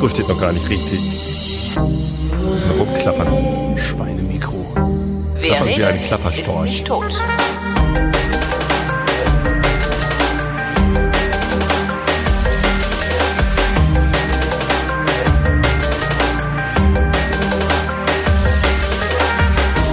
Mikro steht noch gar nicht richtig. Muss mal rumklappern. Schweinemikro. Wer Klappern wie ein redet, ist nicht tot.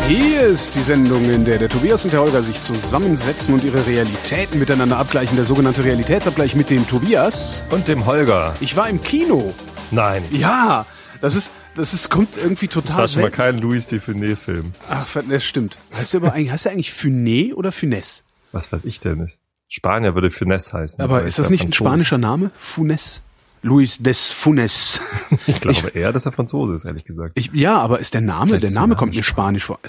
Hier ist die Sendung, in der der Tobias und der Holger sich zusammensetzen und ihre Realitäten miteinander abgleichen. Der sogenannte Realitätsabgleich mit dem Tobias. Und dem Holger. Ich war im Kino. Nein. Ja, das ist, das ist, kommt irgendwie total Das war schon mal kein Louis Dufiné-Film. Ach, das stimmt. Heißt der aber eigentlich, heißt der eigentlich Funé oder Funès? Was weiß ich denn? Spanier würde Finesse heißen. Aber ist das nicht ein spanischer Name? Funes? Luis des Funes. Ich glaube eher, dass er Franzose ist, ehrlich gesagt. Ich, ja, aber ist der Name, Vielleicht der Name kommt mir spanisch vor.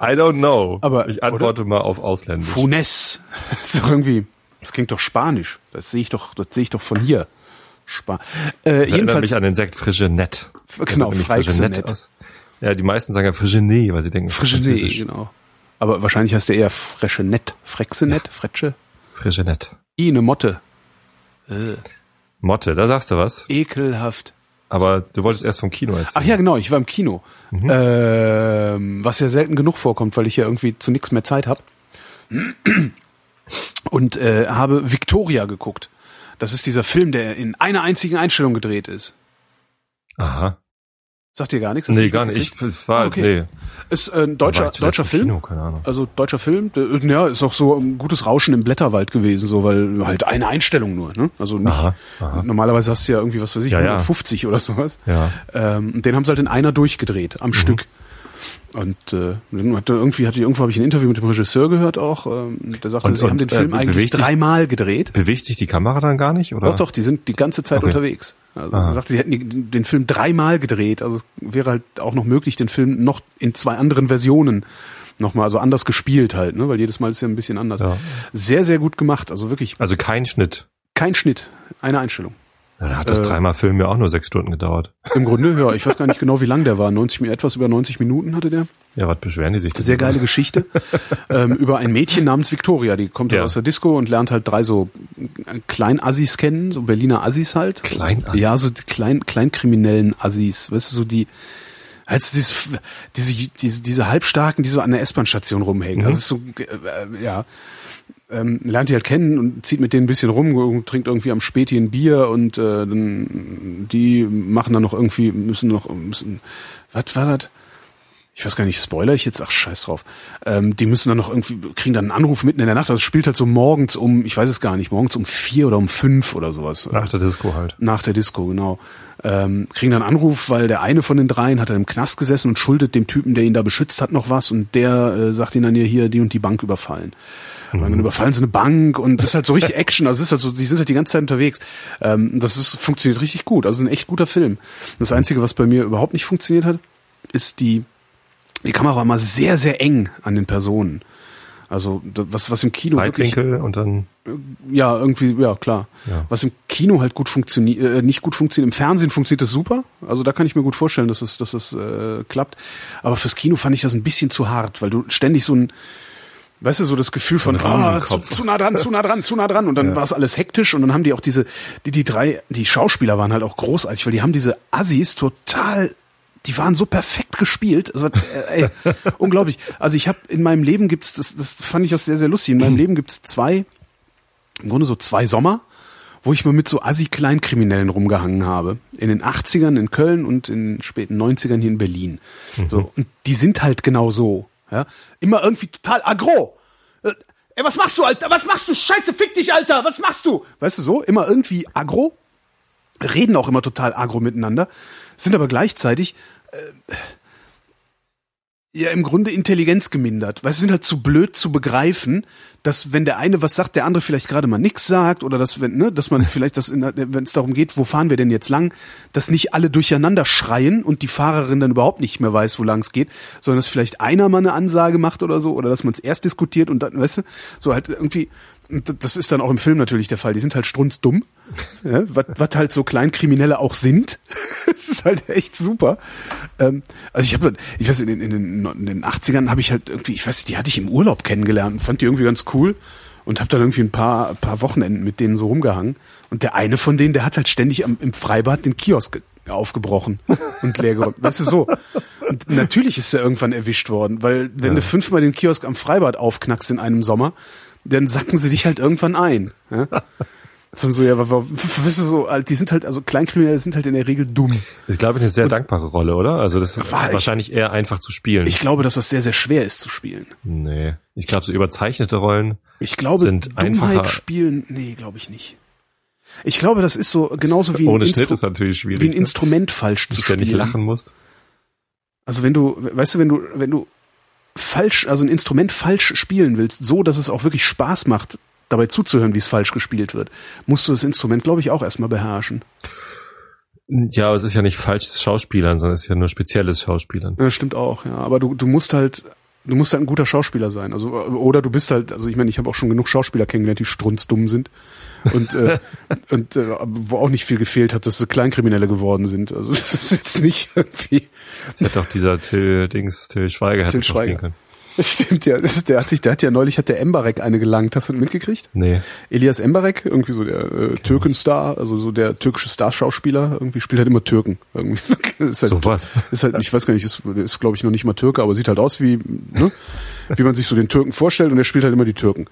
I don't know. Aber- ich antworte mal auf Ausländisch. Funes. Das ist doch irgendwie, das klingt doch spanisch. Das sehe ich doch, das sehe ich doch von hier. Spa äh, Das erinnert jedenfalls, mich an den Sekt Frigenet. Genau, Freixenet. Ja, die meisten sagen ja Frigenet, weil sie denken, Frische französisch. genau. Aber wahrscheinlich heißt der eher Freschenet. Frexenet? Fretsche? Frigenet. I, eine Motte. Motte, da sagst du was. Ekelhaft. Aber du wolltest erst vom Kino erzählen. Ach ja, genau, ich war im Kino. Mhm. Ähm, was ja selten genug vorkommt, weil ich ja irgendwie zu nichts mehr Zeit habe. Und äh, habe Victoria geguckt. Das ist dieser Film, der in einer einzigen Einstellung gedreht ist. Aha. Sagt dir gar nichts? Nee, gar nicht. Ich war, Ah, okay. nee. Ist äh, ein deutscher, deutscher Film. Kino? Keine Ahnung. Also deutscher Film, äh, ja, ist auch so ein gutes Rauschen im Blätterwald gewesen, so weil halt eine Einstellung nur, ne? Also nicht. Aha, aha. Normalerweise hast du ja irgendwie was weiß ich, Ja, ja. 150 oder sowas. Ja. Ähm, den haben sie halt in einer durchgedreht, Mhm. am Stück. Und äh, hatte irgendwie hatte ich irgendwo habe ich ein Interview mit dem Regisseur gehört auch, ähm, der sagte, Und- sie und, haben den äh, Film eigentlich bewegt sich- dreimal gedreht. Bewegt sich die Kamera dann gar nicht? Oder? Doch, doch, die sind die ganze Zeit Okay. unterwegs. Also Aha. er sagte, sie hätten die, den Film dreimal gedreht. Also es wäre halt auch noch möglich, den Film noch in zwei anderen Versionen nochmal, also anders gespielt halt, ne? Weil jedes Mal ist ja ein bisschen anders. Ja. Sehr, sehr gut gemacht. Also wirklich Also kein Schnitt. kein Schnitt, eine Einstellung. Dann hat das Äh, dreimal Film ja auch nur sechs Stunden gedauert. Im Grunde, ja, ich weiß gar nicht genau, wie lang der war. 90, Mi- etwas über 90 Minuten hatte der. Ja, was beschweren die sich denn? Sehr geile Geschichte ähm, über ein Mädchen namens Victoria. Die kommt halt Ja. aus der Disco und lernt halt drei so Kleinassis kennen, so Berliner Assis halt. Kleinassis? Ja, so die klein, kleinkriminellen Assis. Weißt du, so die als dieses, diese, diese, diese Halbstarken, die so an der S-Bahn-Station rumhängen. Mhm. Also ist so, äh, ja, ähm, lernt die halt kennen und zieht mit denen ein bisschen rum, trinkt irgendwie am Späti ein Bier und äh, dann die machen dann noch irgendwie, müssen noch, müssen, was war das? Ich weiß gar nicht, spoiler ich jetzt, ach scheiß drauf. Ähm, die müssen dann noch irgendwie, kriegen dann einen Anruf mitten in der Nacht, das spielt halt so morgens um, ich weiß es gar nicht, morgens um vier oder um fünf oder sowas. Nach der Disco halt. Nach der Disco, genau. Ähm, kriegen dann einen Anruf, weil der eine von den dreien hat dann im Knast gesessen und schuldet dem Typen, der ihn da beschützt hat, noch was und der äh, sagt ihnen dann ja hier die und die Bank überfallen. Und dann überfallen sie eine Bank und das ist halt so richtig Action. Also es ist halt so, die sind halt die ganze Zeit unterwegs. Ähm, das ist, funktioniert richtig gut. Also ein echt guter Film. Das Einzige, was bei mir überhaupt nicht funktioniert hat, ist die, die Kamera war mal sehr, sehr eng an den Personen. Also was, was im Kino wirklich Weitwinkel und dann ja, irgendwie, ja, klar. Ja. Was im Kino halt gut funktioniert, äh, nicht gut funktioniert, im Fernsehen funktioniert das super. Also da kann ich mir gut vorstellen, dass es, dass es äh, klappt. Aber fürs Kino fand ich das ein bisschen zu hart, weil du ständig so ein, weißt du, so das Gefühl von, ah, zu, Riesenkopf. zu nah dran, zu nah dran, zu nah dran. Und dann Ja. war es alles hektisch und dann haben die auch diese, die, die drei, die Schauspieler waren halt auch großartig, weil die haben diese Assis total die waren so perfekt gespielt. Also, äh, ey, unglaublich. Also ich habe in meinem Leben gibt's, das, das fand ich auch sehr, sehr lustig. In meinem Leben gibt's zwei, im Grunde so zwei Sommer, wo ich mal mit so Assi-Kleinkriminellen rumgehangen habe. In den 80ern in Köln und in den späten 90ern hier in Berlin. So, und die sind halt genau so. Ja? Immer irgendwie total aggro. Äh, Ey, was machst du, Alter? Was machst du? Scheiße, fick dich, Alter! Was machst du? Weißt du so? Immer irgendwie aggro. Reden auch immer total aggro miteinander. Sind aber gleichzeitig äh, ja im Grunde Intelligenz gemindert, weil sie sind halt zu blöd zu begreifen, dass wenn der eine was sagt, der andere vielleicht gerade mal nix sagt oder dass wenn ne, dass man vielleicht das wenn es darum geht, wo fahren wir denn jetzt lang, dass nicht alle durcheinander schreien und die Fahrerin dann überhaupt nicht mehr weiß, wo lang es geht, sondern dass vielleicht einer mal eine Ansage macht oder so oder dass man es erst diskutiert und dann, weißt du, so halt irgendwie das ist dann auch im Film natürlich der Fall. Die sind halt strunzdumm, ja, was halt so Kleinkriminelle auch sind. Das ist halt echt super. Ähm, also ich habe, ich weiß, in den, in den, in den 80ern habe ich halt irgendwie, ich weiß, die hatte ich im Urlaub kennengelernt und fand die irgendwie ganz cool. und habe dann irgendwie ein paar, paar Wochenenden mit denen so rumgehangen. Und der eine von denen, der hat halt ständig am, im Freibad den Kiosk aufgebrochen und leergeräumt. weißt du so? Und natürlich ist er irgendwann erwischt worden, weil wenn Ja. du fünfmal den Kiosk am Freibad aufknackst in einem Sommer, dann sacken sie dich halt irgendwann ein. Ja? Dann so, ja, weißt du so, die sind halt, also Kleinkriminelle sind halt in der Regel dumm. Das ist, glaube ich, eine sehr dankbare Rolle, oder? Also das ist War ich- wahrscheinlich eher einfach zu spielen. Ich glaube, dass das sehr, sehr schwer ist zu spielen. nee. Ich glaube, so überzeichnete Rollen. Ich glaube, Sind Dummheit einfacher- spielen, nee, glaube ich nicht. Ich glaube, das ist so genauso wie ein, Ohne Schnitt Instru ist natürlich wie ein schwierig. ne? Instrument falsch Du zu spielen. lachen musst. Also wenn du, weißt du, wenn du, wenn du falsch, also ein Instrument falsch spielen willst, so dass es auch wirklich Spaß macht, dabei zuzuhören, wie es falsch gespielt wird, musst du das Instrument, glaube ich, auch erstmal beherrschen. Ja, aber es ist ja nicht falsches Schauspielern, sondern es ist ja nur spezielles Schauspielern. Ja, stimmt auch, ja. Aber du, du musst halt, du musst halt ein guter Schauspieler sein. Also, oder du bist halt, also ich meine, ich habe auch schon genug Schauspieler kennengelernt, die strunzdumm sind. Und, äh, und äh, wo auch nicht viel gefehlt hat, dass sie Kleinkriminelle geworden sind. Also das ist jetzt nicht irgendwie. Das hätte auch dieser Till Dings, Till Schweiger hätte Till Schweiger. können. Das stimmt ja. Das ist, der hat sich, der hat ja neulich hat der Embarek eine gelangt. Hast du mitgekriegt? Nee. Elias Embarek, irgendwie so der äh, Türkenstar, also so der türkische Starschauspieler, irgendwie spielt halt immer Türken. Irgendwie. ist halt, So was. Ist halt, ich weiß gar nicht, ist, ist glaube ich noch nicht mal Türke, aber sieht halt aus wie, ne, wie man sich so den Türken vorstellt und er spielt halt immer die Türken.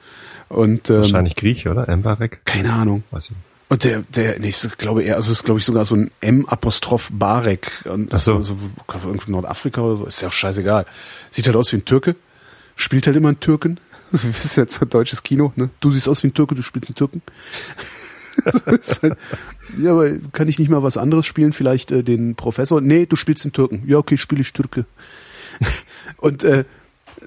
Und ähm, Wahrscheinlich Grieche, oder? Embarek? keine Ahnung. Weiß ich. nicht. Und der, der, nee, ich glaube eher, also es ist glaube ich sogar so ein M-Apostroph Barek. Und Ach so. Also irgendwie Nordafrika oder so, ist ja auch scheißegal. Sieht halt aus wie ein Türke, spielt halt immer einen Türken. Das ist jetzt ein deutsches Kino, ne? Du siehst aus wie ein Türke, du spielst einen Türken. Halt, ja, aber kann ich nicht mal was anderes spielen? Vielleicht äh, den Professor? Nee, du spielst den Türken. Ja, okay, spiele ich Türke. Und äh,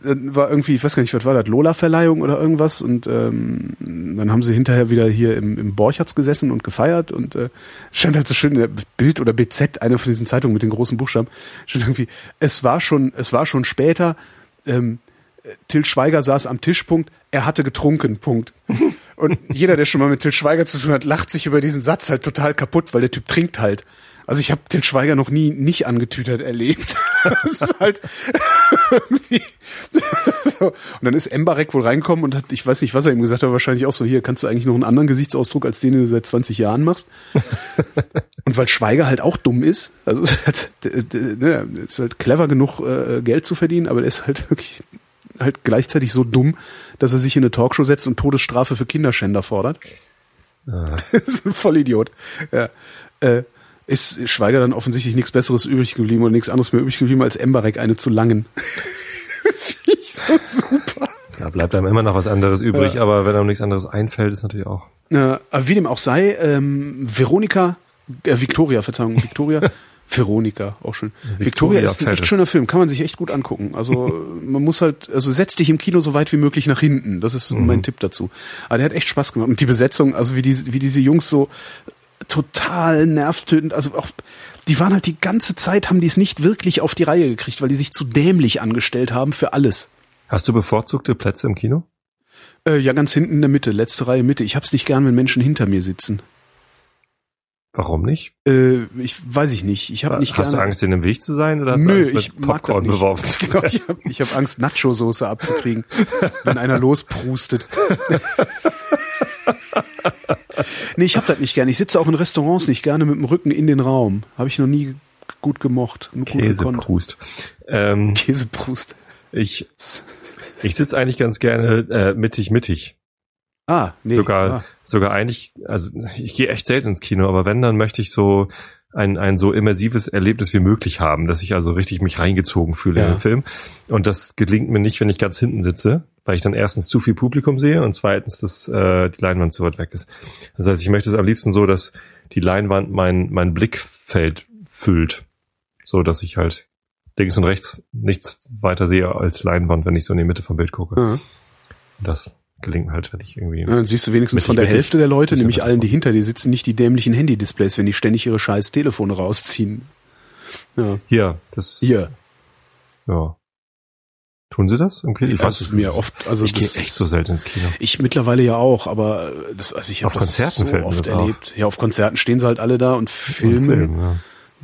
dann war irgendwie, ich weiß gar nicht, was war das, Lola-Verleihung oder irgendwas und ähm, dann haben sie hinterher wieder hier im, im Borchards gesessen und gefeiert und äh, stand halt so schön in der Bild oder BZ, eine von diesen Zeitungen mit den großen Buchstaben, stand irgendwie, es war schon, es war schon später, ähm, Till Schweiger saß am Tisch, Punkt, er hatte getrunken, Punkt. Und jeder, der schon mal mit Till Schweiger zu tun hat, lacht sich über diesen Satz halt total kaputt, weil der Typ trinkt halt. Also ich habe Till Schweiger noch nie nicht angetütert erlebt. Das ist halt so. Und dann ist Embarek wohl reinkommen und hat, ich weiß nicht, was er ihm gesagt hat, wahrscheinlich auch so, hier, kannst du eigentlich noch einen anderen Gesichtsausdruck als den, den du seit 20 Jahren machst? Und weil Schweiger halt auch dumm ist, also d- d- ne, ist halt clever genug, äh, Geld zu verdienen, aber er ist halt wirklich halt gleichzeitig so dumm, dass er sich in eine Talkshow setzt und Todesstrafe für Kinderschänder fordert. Ah, Das ist ein Vollidiot. Ja. Äh, ist Schweiger dann offensichtlich nichts Besseres übrig geblieben oder nichts anderes mehr übrig geblieben als Embarek eine zu langen. das finde ich so super. da bleibt einem immer noch was anderes übrig, aber wenn einem nichts anderes einfällt, ist natürlich auch. Äh, aber wie dem auch sei, ähm, Veronika, äh, Victoria, Verzeihung, Victoria, Veronika, auch schön. Victoria, Victoria ist ein echt schöner Film, kann man sich echt gut angucken. Also man muss halt, also setz dich im Kino so weit wie möglich nach hinten. Das ist mein Tipp dazu. Aber der hat echt Spaß gemacht. Und die Besetzung, also wie die, wie diese Jungs so total nervtötend, also auch, die waren halt die ganze Zeit, haben die es nicht wirklich auf die Reihe gekriegt, weil die sich zu dämlich angestellt haben für alles. Hast du bevorzugte Plätze im Kino? Äh, ja, ganz hinten in der Mitte, letzte Reihe Mitte. Ich hab's nicht gern, wenn Menschen hinter mir sitzen. Warum nicht? Äh, ich weiß ich nicht. Ich habe nicht hast gerne. du Angst, in dem Weg zu sein oder hast Nö, du Angst, ich mit Popcorn beworfen zu Genau, ich habe hab Angst, Nacho-Soße abzukriegen, wenn einer losprustet. nee, ich habe das nicht gerne. Ich sitze auch in Restaurants nicht gerne mit dem Rücken in den Raum. Habe ich noch nie gut gemocht. Gut gekonnt. Käseprust. Ähm, Käseprust. ich ich sitze eigentlich ganz gerne äh, mittig mittig. Ah, nee. sogar Ah. Sogar eigentlich, also ich gehe echt selten ins Kino, aber wenn, dann möchte ich so ein, ein so immersives Erlebnis wie möglich haben, dass ich also richtig mich reingezogen fühle Ja. in den Film. Und das gelingt mir nicht, wenn ich ganz hinten sitze, weil ich dann erstens zu viel Publikum sehe und zweitens, dass äh, die Leinwand zu weit weg ist. Das heißt, ich möchte es am liebsten so, dass die Leinwand mein, mein Blickfeld füllt. So, dass ich halt links und rechts nichts weiter sehe als Leinwand, wenn ich so in die Mitte vom Bild gucke. Und das gelingt halt, wenn ich irgendwie Ja, dann siehst du wenigstens von der. Hälfte der Leute, nämlich allen, die hinter dir sitzen, nicht die dämlichen Handy-Displays, wenn die ständig ihre scheiß Telefone rausziehen. Ja. Hier, das. Hier. Ja. Tun sie das? Im Kino? Ich das ist mir oft, also ich gehe das echt so selten ins Kino. Ich mittlerweile ja auch, aber das, also ich habe das Konzerten so oft das auf. erlebt. Ja, auf Konzerten stehen sie halt alle da und filmen, Film, ja.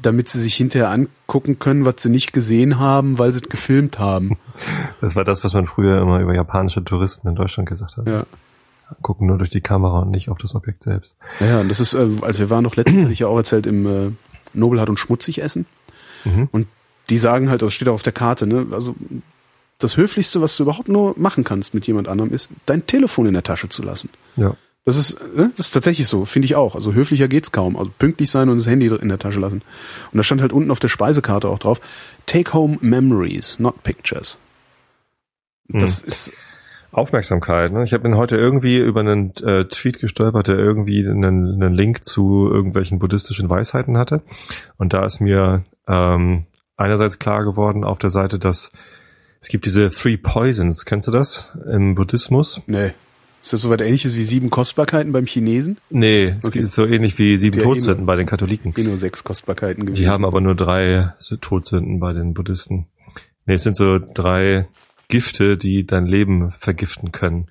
Damit sie sich hinterher angucken können, was sie nicht gesehen haben, weil sie es gefilmt haben. Das war das, was man früher immer über japanische Touristen in Deutschland gesagt hat. Ja. gucken nur durch die Kamera und nicht auf das Objekt selbst. Ja, und das ist, äh, als wir waren noch letztens, hatte ich ja auch erzählt, im äh, Nobelhart und Schmutzig essen. Mhm. Und die sagen halt, das steht auch auf der Karte, ne? Also das Höflichste, was du überhaupt nur machen kannst mit jemand anderem, ist, dein Telefon in der Tasche zu lassen. Ja. Das ist, ne? das ist tatsächlich so, finde ich auch. Also höflicher geht's kaum. Also pünktlich sein und das Handy in der Tasche lassen. Und da stand halt unten auf der Speisekarte auch drauf, Take home memories, not pictures. Das ist, Aufmerksamkeit. Ne? Ich habe heute irgendwie über einen äh, Tweet gestolpert, der irgendwie einen, einen Link zu irgendwelchen buddhistischen Weisheiten hatte. Und da ist mir ähm, einerseits klar geworden auf der Seite, dass es gibt diese Three Poisons. Kennst du das im Buddhismus? nee. Ist das soweit ähnliches wie sieben Kostbarkeiten beim Chinesen? Nee, es Okay. ist so ähnlich wie sieben Der Todsünden bei den Katholiken. Eh nur sechs Kostbarkeiten gewesen. Die haben aber nur drei Todsünden bei den Buddhisten. Nee, es sind so drei Gifte, die dein Leben vergiften können.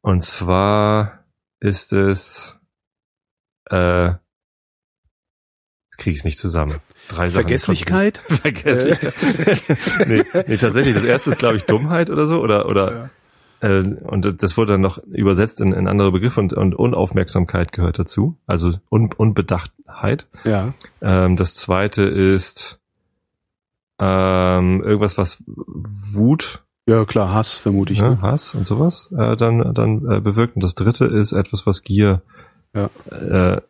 Und zwar ist es, äh, jetzt kriege ich es nicht zusammen. Drei Sachen. Vergesslichkeit? Vergesslichkeit. nee, nee, tatsächlich. Das erste ist, glaube ich, Dummheit oder so. Oder, oder äh, und das wurde dann noch übersetzt in, in andere Begriffe und, und Unaufmerksamkeit gehört dazu. Also Un, Unbedachtheit. Ja. Ähm, das zweite ist ähm, irgendwas, was Wut, Ja, klar, Hass vermute ich. ne, Ne? Hass und sowas äh, dann, dann äh, bewirkt. Und das dritte ist etwas, was Gier. Ja. Äh,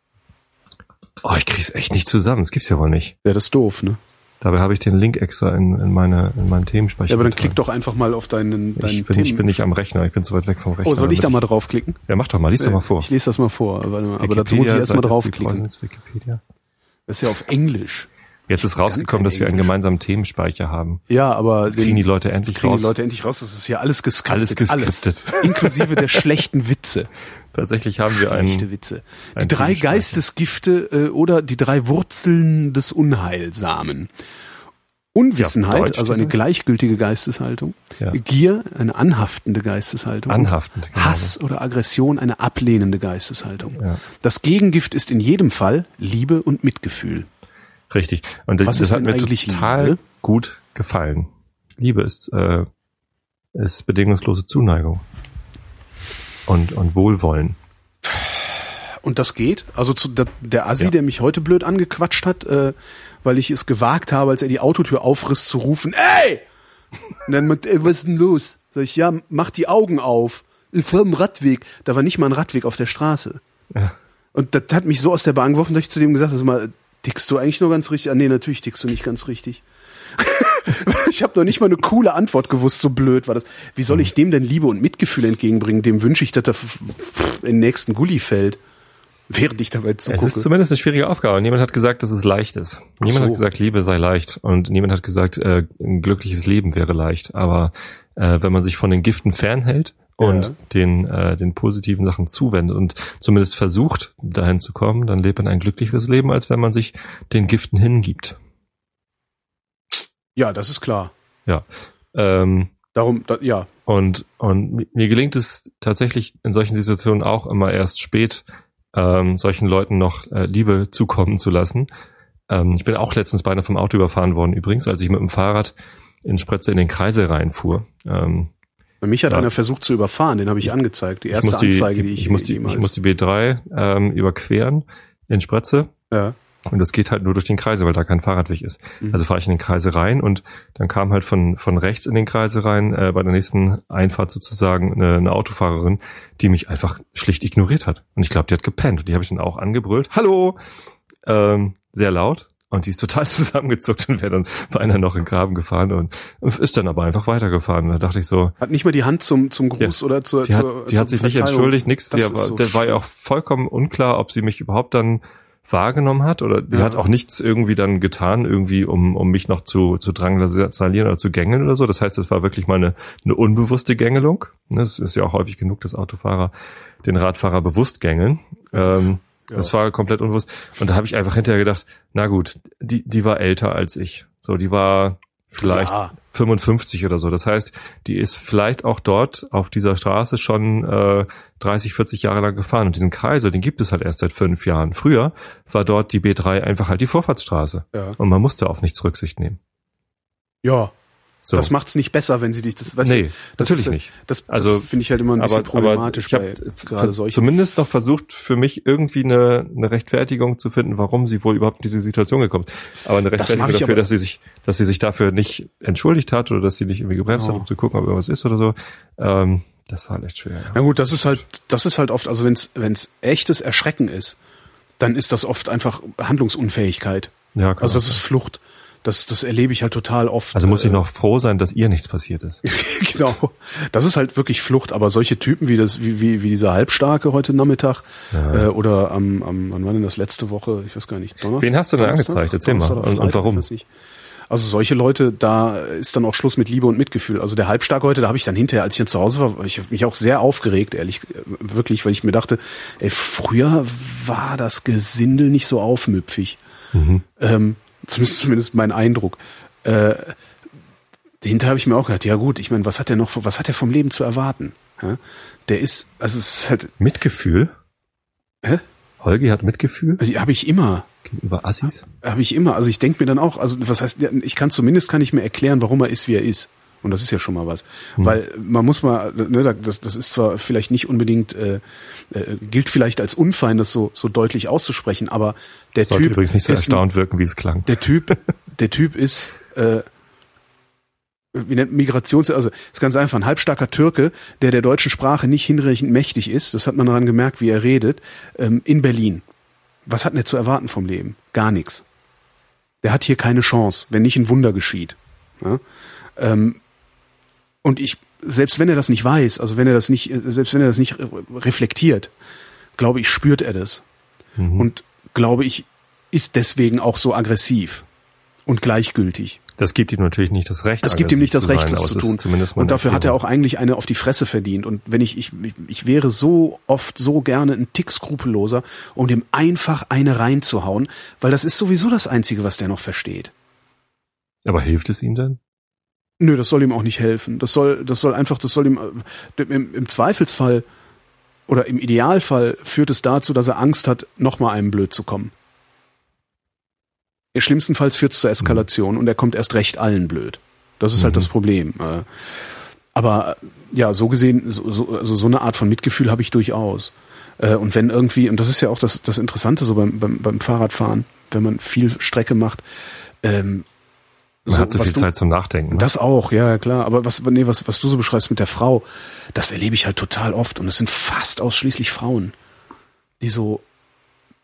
oh, ich krieg's echt nicht zusammen. Das gibt's ja wohl nicht. Ja, das ist doof, ne? Dabei habe ich den Link extra in, in meine in meinen Themenspeicher. Ja, aber dann klick doch einfach mal auf deinen, deinen ich bin, ich bin nicht am Rechner, ich bin zu weit weg vom Rechner. Oh, soll ich da mal draufklicken? Ja, mach doch mal, lies doch mal vor. Ich lese das mal vor. Mal, aber dazu muss ich erstmal Seite draufklicken. Wikipedia. Das ist ja auf Englisch. Jetzt ist rausgekommen, dass wir einen gemeinsamen Themenspeicher haben. Ja, aber Jetzt kriegen die Leute endlich kriegen raus. die Leute endlich raus. Das ist hier alles Alles geskriptet. geskriptet. Inklusive der schlechten Witze. Tatsächlich haben wir Schlechte einen. Witze. Die ein drei. Geistesgifte äh, oder die drei Wurzeln des Unheilsamen. Unwissenheit, Deutsch also eine gleichgültige Geisteshaltung. Ja. Gier, eine anhaftende Geisteshaltung. Anhaftend, genau. Hass oder Aggression, eine ablehnende Geisteshaltung. Ja. Das Gegengift ist in jedem Fall Liebe und Mitgefühl. Richtig. Und das, Was das ist hat denn mir total Liebe? gut gefallen. Liebe ist, äh, ist bedingungslose Zuneigung. Und, und Wohlwollen. Und das geht? Also zu, der, der Assi, Ja. der mich heute blöd angequatscht hat, äh, weil ich es gewagt habe, als er die Autotür aufriss, zu rufen, ey! Und dann meint, ey, was ist denn los? Sag ich, ja, mach die Augen auf. Fahr am Radweg. Da war nicht mal ein Radweg auf der Straße. Ja. Und das hat mich so aus der Bahn geworfen, dass ich zu dem gesagt habe, mal, tickst du eigentlich nur ganz richtig? Ah, nee, natürlich tickst du nicht ganz richtig. ich habe noch nicht mal eine coole Antwort gewusst, so blöd war das. Wie soll ich dem denn Liebe und Mitgefühl entgegenbringen? Dem wünsche ich, dass er in den nächsten Gully fällt. Während ich dabei Es zugucke. ist zumindest eine schwierige Aufgabe. Niemand hat gesagt, dass es leicht ist. Niemand so. hat gesagt, Liebe sei leicht. Und niemand hat gesagt, äh, ein glückliches Leben wäre leicht. Aber äh, wenn man sich von den Giften fernhält und Ja. den, äh, den positiven Sachen zuwendet und zumindest versucht, dahin zu kommen, dann lebt man ein glücklicheres Leben, als wenn man sich den Giften hingibt. Ja, das ist klar. Ja. Ähm, Darum, da, ja. Und, und mi- mir gelingt es tatsächlich in solchen Situationen auch immer erst spät, ähm, solchen Leuten noch äh, Liebe zukommen zu lassen. Ähm, ich bin auch letztens beinahe vom Auto überfahren worden, übrigens, als ich mit dem Fahrrad in Spritze in den Kreisel reinfuhr. Ähm, Bei mich hat Ja. einer versucht zu überfahren, den habe ich angezeigt. Die erste die, Anzeige, die, die ich, ich, muss die, ich muss die B3 ähm, überqueren in Spritze. ja. Und das geht halt nur durch den Kreisel, weil da kein Fahrradweg ist. Mhm. Also fahre ich in den Kreisel rein und dann kam halt von, von rechts in den Kreisel rein, äh, bei der nächsten Einfahrt sozusagen eine, eine Autofahrerin, die mich einfach schlicht ignoriert hat. Und ich glaube, die hat gepennt. Und die habe ich dann auch angebrüllt. Hallo! Ähm, sehr laut. Und die ist total zusammengezuckt und wäre dann beinahe noch in den Graben gefahren und ist dann aber einfach weitergefahren. Da dachte ich so, Hat nicht mal die Hand zum, zum Gruß oder zur, die hat, zur die hat sich nicht entschuldigt, nix. Die, Das aber, so der war ja auch vollkommen unklar, ob sie mich überhaupt dann wahrgenommen hat oder die Ja. hat auch nichts irgendwie dann getan, irgendwie um, um mich noch zu, zu drangsalieren oder zu gängeln oder so. Das heißt, es war wirklich mal eine, eine unbewusste Gängelung. Es ist ja auch häufig genug, dass Autofahrer den Radfahrer bewusst gängeln. Ähm, Ja. Das war komplett unbewusst. Und da habe ich einfach hinterher gedacht, na gut, die, die war älter als ich. So, die war vielleicht Ja. 55 oder so. Das heißt, die ist vielleicht auch dort auf dieser Straße schon äh, 30, 40 Jahre lang gefahren. Und diesen Kreisel, den gibt es halt erst seit fünf Jahren. Früher war dort die B3 einfach halt die Vorfahrtsstraße. Ja. Und man musste auf nichts Rücksicht nehmen. ja. So. Das macht's nicht besser, wenn sie dich das, weißt Nee, du, das natürlich ist, nicht. Das, Also, das finde ich halt immer ein bisschen aber, aber problematisch ich bei gerade solchen. zumindest noch versucht, für mich irgendwie eine, eine Rechtfertigung zu finden, warum sie wohl überhaupt in diese Situation gekommen ist. Aber eine Das Rechtfertigung ich dafür, dass sie sich, dass sie sich dafür nicht entschuldigt hat oder dass sie nicht irgendwie gebremst Ja. hat, um zu gucken, ob irgendwas ist oder so. Ähm, das war halt echt schwer. Na gut, das ist halt, das ist halt oft, also wenn's wenn's echtes Erschrecken ist, dann ist das oft einfach Handlungsunfähigkeit. Ja, kann Also das ist Flucht. Das, das erlebe ich halt total oft. Also muss ich Äh, noch froh sein, dass ihr nichts passiert ist. genau. Das ist halt wirklich Flucht. Aber solche Typen wie das, wie, wie, wie dieser Halbstarke heute Nachmittag äh, oder am, am, wann war denn das letzte Woche? Ich weiß gar nicht. Donnerstag. Wen hast du denn Donnerstag? angezeigt? Erzähl mal. Donnerstag oder Und- und warum? Also solche Leute, da ist dann auch Schluss mit Liebe und Mitgefühl. Also der Halbstark heute, da habe ich dann hinterher, als ich dann zu Hause war, ich habe mich auch sehr aufgeregt, ehrlich, äh, wirklich, weil ich mir dachte, ey, früher war das Gesindel nicht so aufmüpfig. Mhm. Ähm, zumindest, zumindest mein Eindruck. Äh, hinterher habe ich mir auch gedacht, ja gut, ich meine, was hat er noch, was hat er vom Leben zu erwarten? Ja? Der ist, also es ist halt, Mitgefühl? hä? Holgi hat Mitgefühl Die habe ich immer. gegenüber Assis? Habe ich immer. Also ich denke mir dann auch, also was heißt, ich kann zumindest kann ich mir erklären, warum er ist, wie er ist. Und das ist ja schon mal was. Weil man muss mal, ne, das, das ist zwar vielleicht nicht unbedingt, äh, äh, gilt vielleicht als unfein, das so, so deutlich auszusprechen, aber der Sollte Typ übrigens nicht so ist erstaunt wirken, wie es klang. der Typ, der Typ ist, äh, wie nennt Migrations, also ist ganz einfach ein halbstarker Türke, der der deutschen Sprache nicht hinreichend mächtig ist. Das hat man daran gemerkt, wie er redet. Ähm, in Berlin. Was hat denn er zu erwarten vom Leben? Gar nichts. Der hat hier keine Chance, wenn nicht ein Wunder geschieht. Ja? Ähm, und ich, selbst wenn er das nicht weiß, also wenn er das nicht, äh, selbst wenn er das nicht reflektiert, glaube ich, spürt er das. Mhm. Und glaube ich, ist deswegen auch so aggressiv und gleichgültig. Das gibt ihm natürlich nicht das Recht. Es gibt ihm nicht das Recht, das zu tun. Und dafür hat er auch eigentlich eine auf die Fresse verdient. Und wenn ich, ich, ich- ich wäre so oft so gerne ein Tick skrupelloser, um dem einfach eine reinzuhauen, weil das ist sowieso das Einzige, was der noch versteht. Aber hilft es ihm denn? Nö, das soll ihm auch nicht helfen. Das soll, das soll einfach, das soll ihm äh, im, im Zweifelsfall oder im Idealfall führt es dazu, dass er Angst hat, nochmal einem blöd zu kommen. Schlimmstenfalls führt es zur Eskalation und er kommt erst recht allen blöd. Das ist halt Mhm. das Problem. Äh, Aber ja, so gesehen, so, so, also so eine Art von Mitgefühl habe ich durchaus. Äh, Und wenn irgendwie, und das ist ja auch das, das Interessante so beim, beim, beim Fahrradfahren, wenn man viel Strecke macht, ähm, Man hat so viel du- Zeit zum Nachdenken. Ne? das auch, ja, klar. Aber was, nee, was, was du so beschreibst mit der Frau, das erlebe ich halt total oft. Und es sind fast ausschließlich Frauen, die so,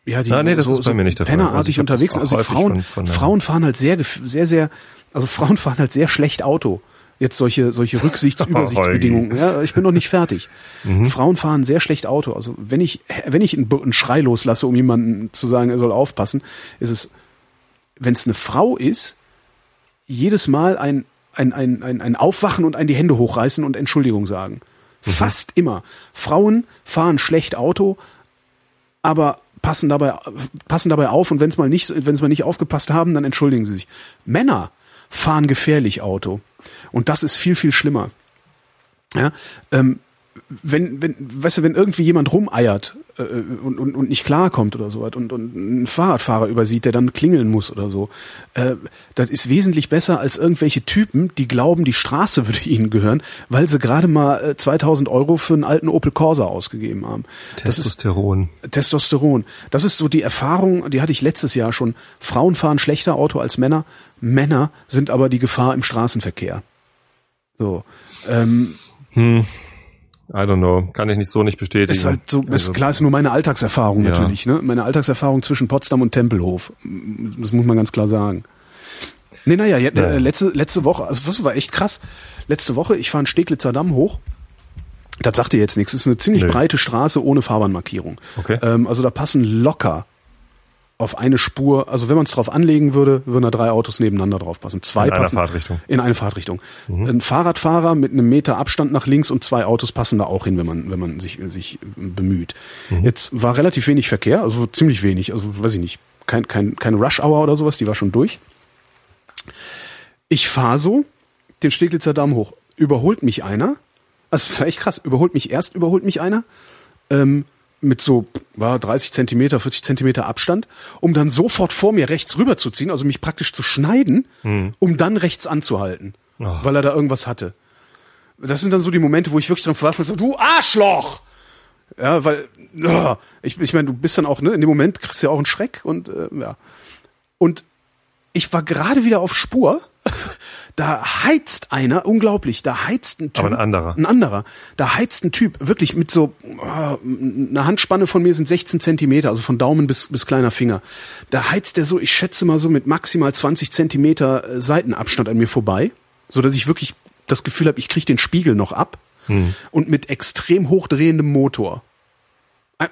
ja, die Ah, nee, das so, ist bei so mir nicht der pennerartig Also unterwegs sind. Also Frauen, von- von Frauen fahren halt sehr, sehr, sehr, also Frauen fahren halt sehr schlecht Auto. Jetzt solche, solche Rücksichts-, Übersichtsbedingungen. Ja, ich bin noch nicht fertig. Mhm. Frauen fahren sehr schlecht Auto. Also wenn ich, wenn ich einen, einen Schrei loslasse, um jemanden zu sagen, er soll aufpassen, ist es, wenn es eine Frau ist, jedes Mal ein, ein, ein, ein, ein Aufwachen und ein die Hände hochreißen und Entschuldigung sagen. Fast immer. Frauen fahren schlecht Auto, aber passen dabei, passen dabei auf und wenn es mal nicht, wenn es mal nicht aufgepasst haben, dann entschuldigen sie sich. Männer fahren gefährlich Auto. Und das ist viel, viel schlimmer. Ja, ähm, wenn, wenn, weißt du, wenn irgendwie jemand rumeiert äh, und, und, und nicht klarkommt oder so und, und einen Fahrradfahrer übersieht, der dann klingeln muss oder so, äh, das ist wesentlich besser als irgendwelche Typen, die glauben, die Straße würde ihnen gehören, weil sie gerade mal äh, 2000 Euro für einen alten Opel Corsa ausgegeben haben. Das ist Testosteron. Testosteron. Das ist so die Erfahrung, die hatte ich letztes Jahr schon. Frauen fahren schlechter Auto als Männer. Männer sind aber die Gefahr im Straßenverkehr. So. Ähm, Hm. I don't know. Kann ich nicht so nicht bestätigen. ist halt so, Also, ist, klar, ist nur meine Alltagserfahrung Ja. natürlich, ne? Meine Alltagserfahrung zwischen Potsdam und Tempelhof. Das muss man ganz klar sagen. Nee, naja, ja, Naja. äh, letzte, letzte Woche, also das war echt krass. Letzte Woche, ich fahre einen Steglitzer Damm hoch. Das sagt dir jetzt nichts. Es ist eine ziemlich Nö. breite Straße ohne Fahrbahnmarkierung. Okay. Ähm, also da passen locker auf eine Spur, also wenn man es drauf anlegen würde, würden da drei Autos nebeneinander drauf passen. Zwei In passen Fahrtrichtung. in eine Fahrtrichtung. Ein Fahrradfahrer mit einem Meter Abstand nach links und zwei Autos passen da auch hin, wenn man wenn man sich sich bemüht. Jetzt war relativ wenig Verkehr, also ziemlich wenig, also weiß ich nicht, kein kein keine Rush Hour oder sowas, die war schon durch. Ich fahre so den Steglitzer Damm hoch. Überholt mich einer. Also das war echt krass. Überholt mich erst, überholt mich einer. Ähm, mit so war 30 Zentimeter, 40 Zentimeter Abstand, um dann sofort vor mir rechts rüber zu ziehen, also mich praktisch zu schneiden, um dann rechts anzuhalten. Oh. weil er da irgendwas hatte. Das sind dann so die Momente, wo ich wirklich dann verwaffelt so, du Arschloch! Ja, weil, ja, ich, ich meine, du bist dann auch, ne, in dem Moment kriegst du ja auch einen Schreck und, äh, ja. Und ich war gerade wieder auf Spur, da heizt einer, unglaublich, da heizt ein Typ. Aber ein anderer. Ein anderer. Da heizt ein Typ, wirklich mit so, äh, eine Handspanne von mir sind 16 Zentimeter, also von Daumen bis, bis kleiner Finger. Da heizt der so, ich schätze mal so mit maximal 20 Zentimeter äh, Seitenabstand an mir vorbei, so dass ich wirklich das Gefühl habe, ich kriege den Spiegel noch ab und mit extrem hochdrehendem Motor. Äh,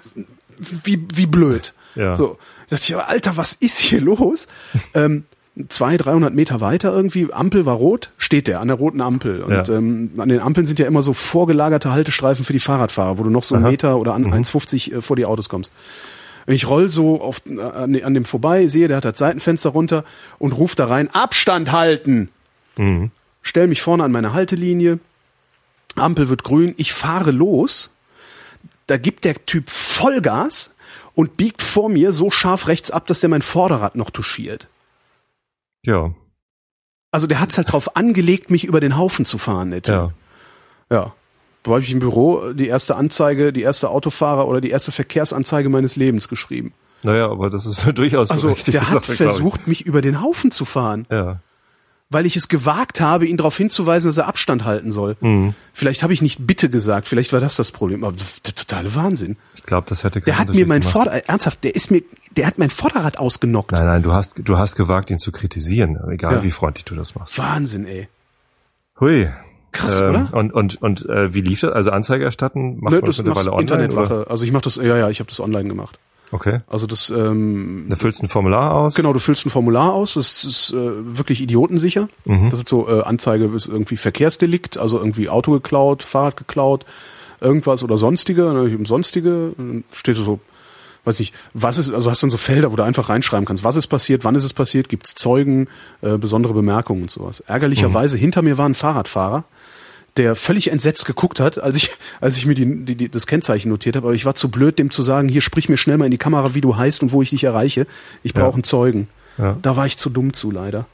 Wie, wie blöd. Ja. So, da dachte ich, Alter, was ist hier los? ähm, zwei, 300 Meter weiter irgendwie, Ampel war rot, steht der an der roten Ampel. Und Ja. ähm, an den Ampeln sind ja immer so vorgelagerte Haltestreifen für die Fahrradfahrer, wo du noch so einen Aha. Meter oder an 1,50 äh, vor die Autos kommst. Ich roll so auf, äh, an, an dem vorbei, sehe, der hat das Seitenfenster runter und ruft da rein, Abstand halten! Mhm. Stell mich vorne an meine Haltelinie, Ampel wird grün, ich fahre los, da gibt der Typ Vollgas und biegt vor mir so scharf rechts ab, dass der mein Vorderrad noch touchiert. Ja, Also der hat's halt drauf angelegt, mich über den Haufen zu fahren, der Typ. ja. Ja. Da habe ich im Büro die erste Anzeige, die erste Autofahrer oder die erste Verkehrsanzeige meines Lebens geschrieben. Naja, aber das ist durchaus Also der hat Sache, versucht, mich über den Haufen zu fahren, Ja. Weil ich es gewagt habe, ihn darauf hinzuweisen, dass er Abstand halten soll. Mhm. Vielleicht habe ich nicht bitte gesagt, vielleicht war das das Problem. Aber der totale Wahnsinn. Ich glaube, das hätte Der hat mir mein gemacht. Vorder ernsthaft, der ist mir, der hat mein Vorderrad ausgenockt. Nein, nein, du hast, du hast gewagt, ihn zu kritisieren, egal Ja. wie freundlich du das machst. Wahnsinn, ey. Hui. Krass, Ähm, oder? Und, und, und äh, wie lief das? Also Anzeige erstatten? Macht Ne, man das mittlerweile online? Internetwache. Oder? Also ich mach das, ja, ja, ich habe das online gemacht. Okay. Also das, ähm, Da füllst ein Formular aus. genau, du füllst ein Formular aus, das ist äh, wirklich idiotensicher. Mhm. Das ist so, äh, Anzeige ist irgendwie Verkehrsdelikt, also irgendwie Auto geklaut, Fahrrad geklaut, irgendwas oder sonstige, ne, eben sonstige, dann steht so, weiß nicht, was ist, also hast dann so Felder, wo du einfach reinschreiben kannst, was ist passiert, wann ist es passiert, gibt's Zeugen, äh, besondere Bemerkungen und sowas. Ärgerlicherweise, hinter mir war ein Fahrradfahrer, der völlig entsetzt geguckt hat, als ich, als ich mir die, die, die, das Kennzeichen notiert habe, aber ich war zu blöd, dem zu sagen, hier sprich mir schnell mal in die Kamera, wie du heißt und wo ich dich erreiche. Ich brauche Ja. einen Zeugen. Ja. Da war ich zu dumm zu, leider.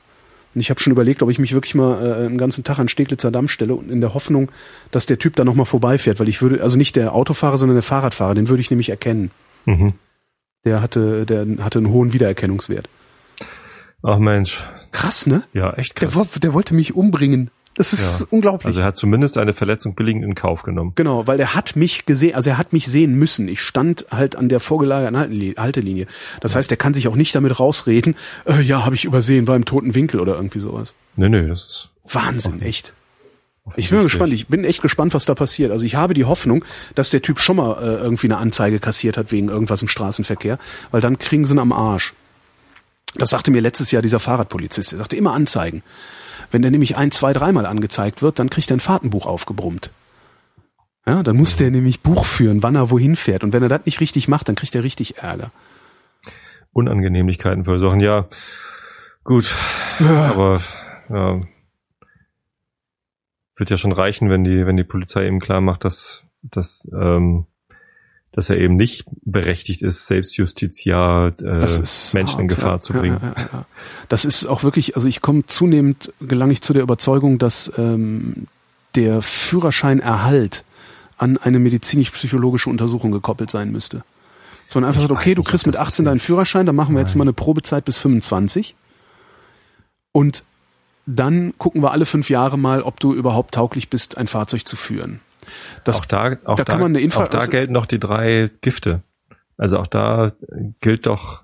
Und ich habe schon überlegt, ob ich mich wirklich mal äh, einen ganzen Tag an Steglitzer Damm stelle und in der Hoffnung, dass der Typ da nochmal vorbeifährt, weil ich würde, also nicht der Autofahrer, sondern der Fahrradfahrer, den würde ich nämlich erkennen. Mhm. Der hatte, der hatte einen hohen Wiedererkennungswert. Ach Mensch. Krass, ne? Ja, echt Der, krass. wo- der wollte mich umbringen. Das ist Ja. unglaublich. Also er hat zumindest eine Verletzung billigend in Kauf genommen. Genau, weil er hat mich gesehen, also er hat mich sehen müssen. Ich stand halt an der vorgelagerten Halteli- Haltelinie. Das heißt, er kann sich auch nicht damit rausreden, äh, ja, habe ich übersehen, war im toten Winkel oder irgendwie sowas. Nö, nö, das ist Wahnsinn, echt. Ich bin gespannt, ich bin echt gespannt, was da passiert. Also ich habe die Hoffnung, dass der Typ schon mal äh, irgendwie eine Anzeige kassiert hat wegen irgendwas im Straßenverkehr, weil dann kriegen sie ihn am Arsch. Das sagte mir letztes Jahr dieser Fahrradpolizist. Er sagte immer anzeigen. Wenn der nämlich ein, zwei, dreimal angezeigt wird, dann kriegt er ein Fahrtenbuch aufgebrummt. Ja, dann muss der nämlich Buch führen, wann er wohin fährt. Und wenn er das nicht richtig macht, dann kriegt er richtig Ärger. Unangenehmlichkeiten verursachen. Ja, gut. Aber ja, wird ja schon reichen, wenn die, wenn die Polizei eben klar macht, dass, dass, ähm, dass er eben nicht berechtigt ist, Selbstjustiziar äh, ist Menschen in hart, Gefahr ja, zu bringen. Ja, ja. Das ist auch wirklich, also ich komme zunehmend, gelange ich zu der Überzeugung, dass ähm, der Führerscheinerhalt an eine medizinisch-psychologische Untersuchung gekoppelt sein müsste. Man einfach sagt, okay, weiß du nicht, kriegst mit das 18 deinen. Führerschein, dann machen wir jetzt Nein. mal eine Probezeit bis 25 und dann gucken wir alle fünf Jahre mal, ob du überhaupt tauglich bist, ein Fahrzeug zu führen. Das, auch da, auch da kann man eine Infra- auch da also- gelten doch die drei Gifte. Also auch da gilt doch,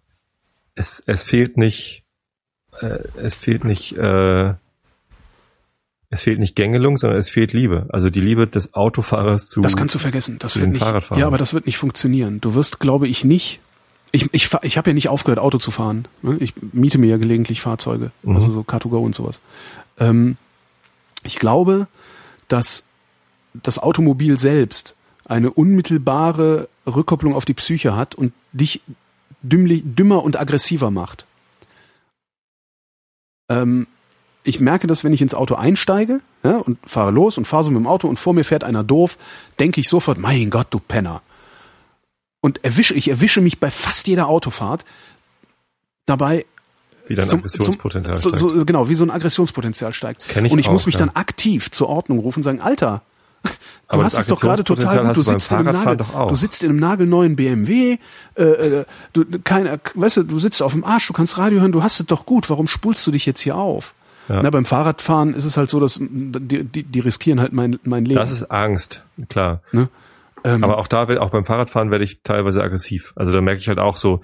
es, es fehlt nicht, äh, es fehlt nicht, äh, es fehlt nicht Gängelung, sondern es fehlt Liebe. Also die Liebe des Autofahrers zu. Das kannst du vergessen. Das wird nicht. Ja, aber das wird nicht funktionieren. Du wirst, glaube ich, nicht. Ich, ich, ich habe ja nicht aufgehört, Auto zu fahren. ne? Ich miete mir ja gelegentlich Fahrzeuge, Mhm. also so Car2Go und sowas. Ähm, ich glaube, dass das Automobil selbst eine unmittelbare Rückkopplung auf die Psyche hat und dich dümmlich, dümmer und aggressiver macht. Ähm, ich merke das, wenn ich ins Auto einsteige ja, und fahre los und fahre so mit dem Auto und vor mir fährt einer doof, denke ich sofort, mein Gott, du Penner. Und erwische, ich erwische mich bei fast jeder Autofahrt dabei, wie dein zum, Aggressionspotenzial zum, so, so, genau, wie so ein Aggressionspotenzial steigt. ich und ich auch, muss mich ja. dann aktiv zur Ordnung rufen und sagen, Alter, du Aber hast es doch gerade total gut. Du sitzt, in einem Nagel, du sitzt in einem nagelneuen BMW, äh, äh, du, keine, weißt du, du sitzt auf dem Arsch, du kannst Radio hören, du hast es doch gut. Warum spulst du dich jetzt hier auf? Ja. Na, beim Fahrradfahren ist es halt so, dass die, die, die riskieren halt mein, mein Leben. Das ist Angst, klar. ne? ähm, Aber auch da, auch beim Fahrradfahren werde ich teilweise aggressiv. Also da merke ich halt auch so,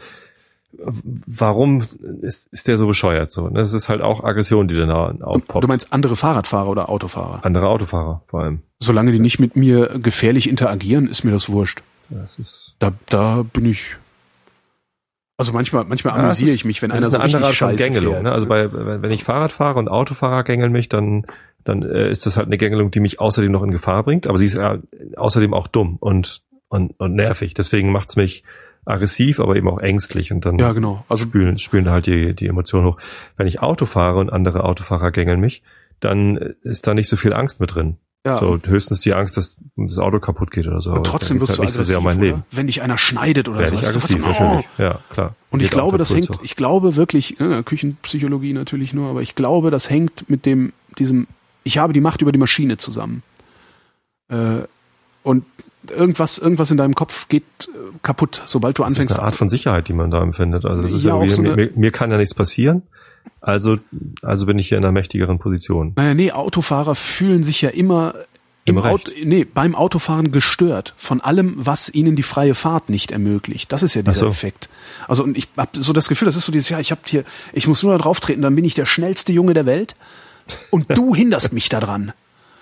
warum ist, ist der so bescheuert so? Das ist halt auch Aggression, die dann da aufpoppt. du meinst andere Fahrradfahrer oder Autofahrer? Andere Autofahrer vor allem. Solange die nicht mit mir gefährlich interagieren, ist mir das wurscht. Das ist Da, da bin ich. Also manchmal, manchmal Ja, es amüsiere ich mich, wenn einer so eine richtig scheiße Gängelung. fährt. Ne? Also bei, wenn ich Fahrrad fahre und Autofahrer gängeln mich, dann dann äh, ist das halt eine Gängelung, die mich außerdem noch in Gefahr bringt. Aber sie ist ja außerdem auch dumm und und, und nervig. Deswegen macht's mich aggressiv, aber eben auch ängstlich und dann ja, genau. Also spülen, spülen da halt die, die Emotionen hoch. Wenn ich Auto fahre und andere Autofahrer gängeln mich, dann ist da nicht so viel Angst mit drin. ja. So höchstens die Angst, dass das Auto kaputt geht oder so. Aber und trotzdem wirst du halt nicht so sehr mein oder? Leben. Wenn dich einer schneidet oder Werde so. ich du, aggressiv, du- natürlich. Ja, klar. Und ich Geht glaube, das hängt, hoch. ich glaube wirklich, äh, Küchenpsychologie natürlich nur, aber ich glaube, das hängt mit dem, diesem, ich habe die Macht über die Maschine zusammen. Äh, und irgendwas, irgendwas in deinem Kopf geht äh, kaputt, sobald du Das ist anfängst. eine Art von Sicherheit, die man da empfindet. Also das ist Ja, irgendwie, so mir, mir kann ja nichts passieren. Also, also bin ich hier in einer mächtigeren Position. Naja, nee, Autofahrer fühlen sich ja immer im Auto, nee, beim Autofahren gestört von allem, was ihnen die freie Fahrt nicht ermöglicht. Das ist ja dieser so. Effekt. Also und ich habe so das Gefühl, das ist so dieses ja, ich habe hier, ich muss nur da drauf treten, dann bin ich der schnellste Junge der Welt und du hinderst mich daran.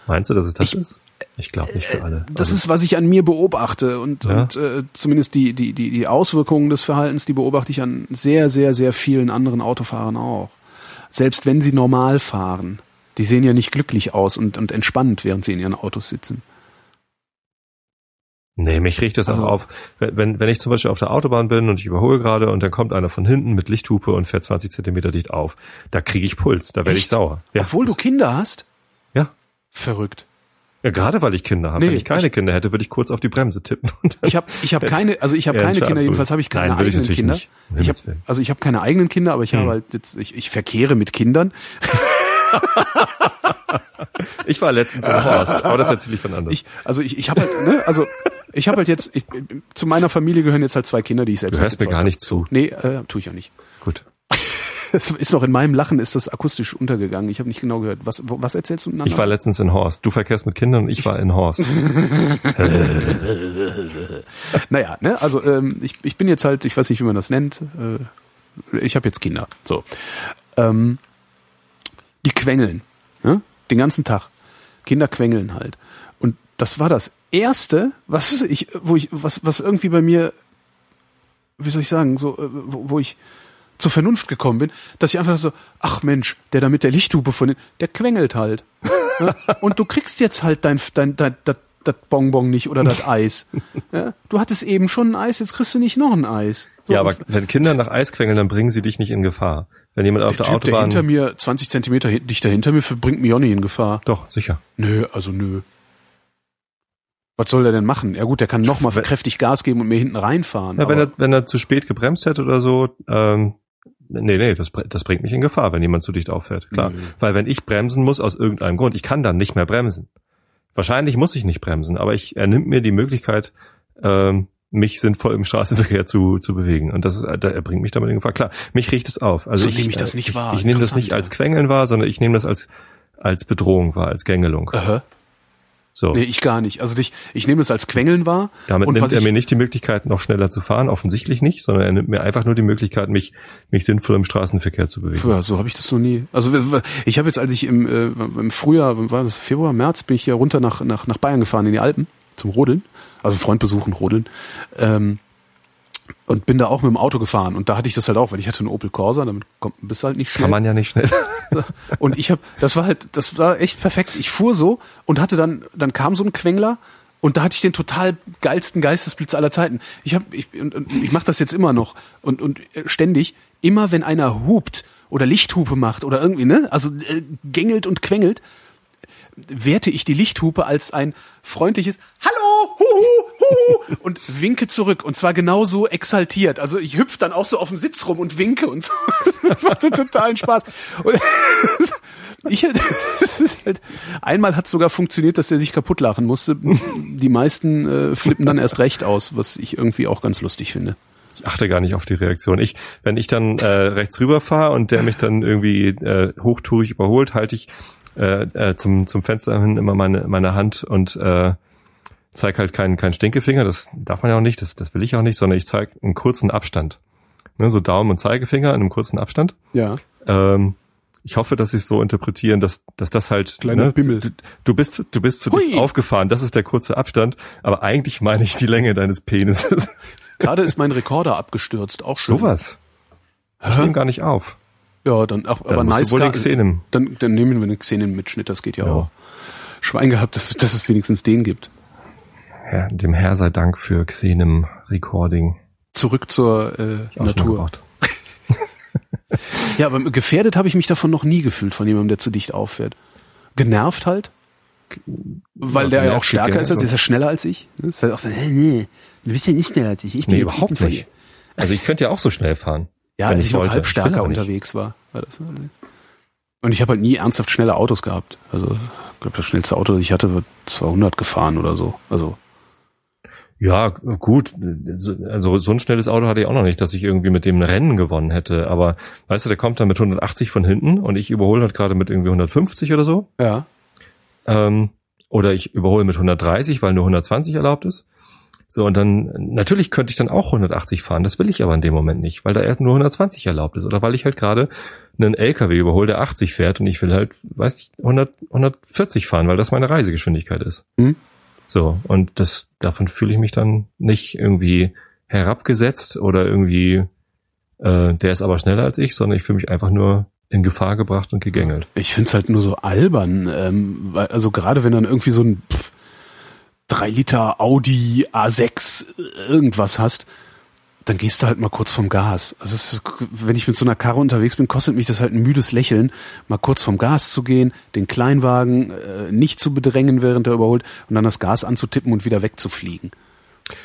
Meinst du, dass es das Ich- ist? Ich glaube nicht für alle. Das Also, ist, was ich an mir beobachte und, Ja. und äh, zumindest die, die, die, die Auswirkungen des Verhaltens, die beobachte ich an sehr, sehr, sehr vielen anderen Autofahrern auch. Selbst wenn sie normal fahren. Die sehen ja nicht glücklich aus und, und entspannt, während sie in ihren Autos sitzen. Nee, mich riecht das Also- auch auf. Wenn, wenn ich zum Beispiel auf der Autobahn bin und ich überhole gerade und dann kommt einer von hinten mit Lichthupe und fährt 20 Zentimeter dicht auf, da kriege ich Puls, da werde ich sauer. Ja, Obwohl du Kinder hast? Ja. Verrückt. Ja, gerade weil ich Kinder habe. Nee, Wenn ich keine ich- Kinder hätte, würde ich kurz auf die Bremse tippen. Ich habe ich hab keine, also ich habe keine Kinder, jedenfalls habe ich keine Nein, ich eigenen natürlich Kinder. nicht. Ich hab, also ich habe keine eigenen Kinder, aber ich Hm. habe halt jetzt, ich, ich verkehre mit Kindern. Ich war letztens im Horst, aber das erzähle ich von anderen. Ich, also ich, ich habe halt, ne, also ich habe halt jetzt, ich, zu meiner Familie gehören jetzt halt zwei Kinder, die ich selbst du hörst mir gar nicht zu. Nee, äh, tue ich auch nicht. Es ist noch in meinem Lachen ist das akustisch untergegangen. Ich habe nicht genau gehört. Was, was erzählst du miteinander? Ich war letztens in Horst. Du verkehrst mit Kindern und ich war in Horst. Naja, ne, also ähm, ich, ich bin jetzt halt, ich weiß nicht, wie man das nennt. Äh, ich habe jetzt Kinder. So. Ähm, die quengeln. Ne? Den ganzen Tag. Kinder quengeln halt. Und das war das erste, was ich, wo ich, was, was irgendwie bei mir, wie soll ich sagen, so, äh, wo, wo ich zur Vernunft gekommen bin, dass ich einfach so, ach Mensch, der da mit der Lichthupe von der quengelt halt. Ja? Und du kriegst jetzt halt dein, dein, dein, das, das Bonbon nicht oder das Eis. Ja? Du hattest eben schon ein Eis, jetzt kriegst du nicht noch ein Eis. So, Ja, aber wenn Kinder nach Eis quengeln, dann bringen sie dich nicht in Gefahr. Wenn jemand auf der der, Typ, der Autobahn. hinter mir 20 Zentimeter dichter hinter mir bringt mich auch nicht in Gefahr. Doch, sicher. Nö, also nö. Was soll der denn machen? Ja gut, der kann noch mal Wenn- kräftig Gas geben und mir hinten reinfahren. Ja, wenn er, wenn er zu spät gebremst hätte oder so, ähm, nee, nee, das, das bringt mich in Gefahr, wenn jemand zu dicht auffährt. Klar. Nö. Weil wenn ich bremsen muss aus irgendeinem Grund, ich kann dann nicht mehr bremsen. Wahrscheinlich muss ich nicht bremsen, aber ich, er nimmt mir die Möglichkeit, ähm, mich sinnvoll im Straßenverkehr zu, zu bewegen. Und das äh, er bringt mich damit in Gefahr. Klar, mich riecht es auf. Also So ich, nehme ich das äh, nicht ich, wahr. Ich, nehme das nicht als Quengeln wahr, sondern ich nehme das als, als Bedrohung wahr, als Gängelung. Aha. So. Nee, ich gar nicht. Also ich, ich nehme das als Quengeln wahr. Damit und nimmt er mir nicht die Möglichkeit, noch schneller zu fahren, offensichtlich nicht, sondern er nimmt mir einfach nur die Möglichkeit, mich, mich sinnvoll im Straßenverkehr zu bewegen. Ja, so habe ich das noch nie. Also ich habe jetzt, als ich im, äh, im Frühjahr, war das Februar, März, bin ich hier runter nach, nach, nach Bayern gefahren in die Alpen zum Rodeln, also Freund besuchen, Rodeln. Ähm, und bin da auch mit dem Auto gefahren und da hatte ich das halt auch, weil ich hatte einen Opel Corsa, damit kommt, bist du halt nicht schnell. Kann man ja nicht schnell. Und ich habe, das war halt, das war echt perfekt. Ich fuhr so und hatte dann, dann kam so ein Quengler und da hatte ich den total geilsten Geistesblitz aller Zeiten. Ich habe, ich, und, und ich mache das jetzt immer noch und und äh, ständig. Immer wenn einer hupt oder Lichthupe macht oder irgendwie, ne, also äh, gängelt und quengelt, werte ich die Lichthupe als ein freundliches Hallo, huhu, und winke zurück und zwar genauso exaltiert. Also ich hüpf dann auch so auf dem Sitz rum und winke und so. Das macht totalen Spaß. Und ich, halt, einmal hat sogar funktioniert, dass er sich kaputt lachen musste. Die meisten äh, flippen dann erst recht aus, was ich irgendwie auch ganz lustig finde. Ich achte gar nicht auf die Reaktion. Ich, wenn ich dann äh, rechts rüber fahre und der mich dann irgendwie äh, hochtourig überholt, halte ich äh, äh, zum, zum Fenster hin immer meine, meine Hand und äh, zeige halt keinen keinen Stinkefinger. Das darf man ja auch nicht, das, das will ich auch nicht, sondern ich zeige einen kurzen Abstand. Ne, so Daumen und Zeigefinger in einem kurzen Abstand. Ja. Ähm, ich hoffe, dass sie es so interpretieren, dass, dass das halt, Kleiner ne, Bimmel. du, du bist, du bist zu Hui. dicht aufgefahren, das ist der kurze Abstand, aber eigentlich meine ich die Länge deines Penises. Gerade ist mein Rekorder abgestürzt, auch schön. Sowas. Ich nehme gar nicht auf. Ja, dann auch, Dann aber nice. wohl Xenem. Dann, dann nehmen wir einen Xenem-Mitschnitt, das geht ja, Ja. auch. Schwein gehabt, dass, dass es wenigstens den gibt. Ja, dem Herr sei Dank für Xenem Recording. Zurück zur äh, Natur. Ja, aber gefährdet habe ich mich davon noch nie gefühlt von jemandem, der zu dicht auffährt. Genervt halt. Weil der ja auch stärker ist als ist er schneller als ich. Ne? Ist halt auch so, nee, nee, du bist ja nicht schneller als ich. Ich bin Nee, ich überhaupt nicht. Also ich könnte ja auch so schnell fahren. Ja, wenn als ich noch wollte. halb Ich stärker unterwegs war. war das, und ich habe halt nie ernsthaft schnelle Autos gehabt. Also ich glaube, das schnellste Auto, das ich hatte, war 200 gefahren oder so. Also Ja, gut. So- Also so ein schnelles Auto hatte ich auch noch nicht, dass ich irgendwie mit dem Rennen gewonnen hätte. Aber weißt du, der kommt dann mit 180 von hinten und ich überhole halt gerade mit irgendwie 150 oder so. ja, Ähm, oder ich überhole mit 130, weil nur 120 erlaubt ist. So, und dann, natürlich könnte ich dann auch 180 fahren, das will ich aber in dem Moment nicht, weil da erst nur 120 erlaubt ist. Oder weil ich halt gerade einen LKW überhole, der 80 fährt und ich will halt, weiß nicht, 100, 140 fahren, weil das meine Reisegeschwindigkeit ist. Mhm. So, und das, davon fühle ich mich dann nicht irgendwie herabgesetzt oder irgendwie, äh, der ist aber schneller als ich, sondern ich fühle mich einfach nur in Gefahr gebracht und gegängelt. ich find's halt nur so albern. Ähm, weil, also gerade wenn dann irgendwie so ein pff, 3 Liter Audi A6 irgendwas hast, dann gehst du halt mal kurz vom Gas. Also ist, wenn ich mit so einer Karre unterwegs bin, kostet mich das halt ein müdes Lächeln, mal kurz vom Gas zu gehen, den Kleinwagen äh, nicht zu bedrängen, während er überholt, und dann das Gas anzutippen und wieder wegzufliegen.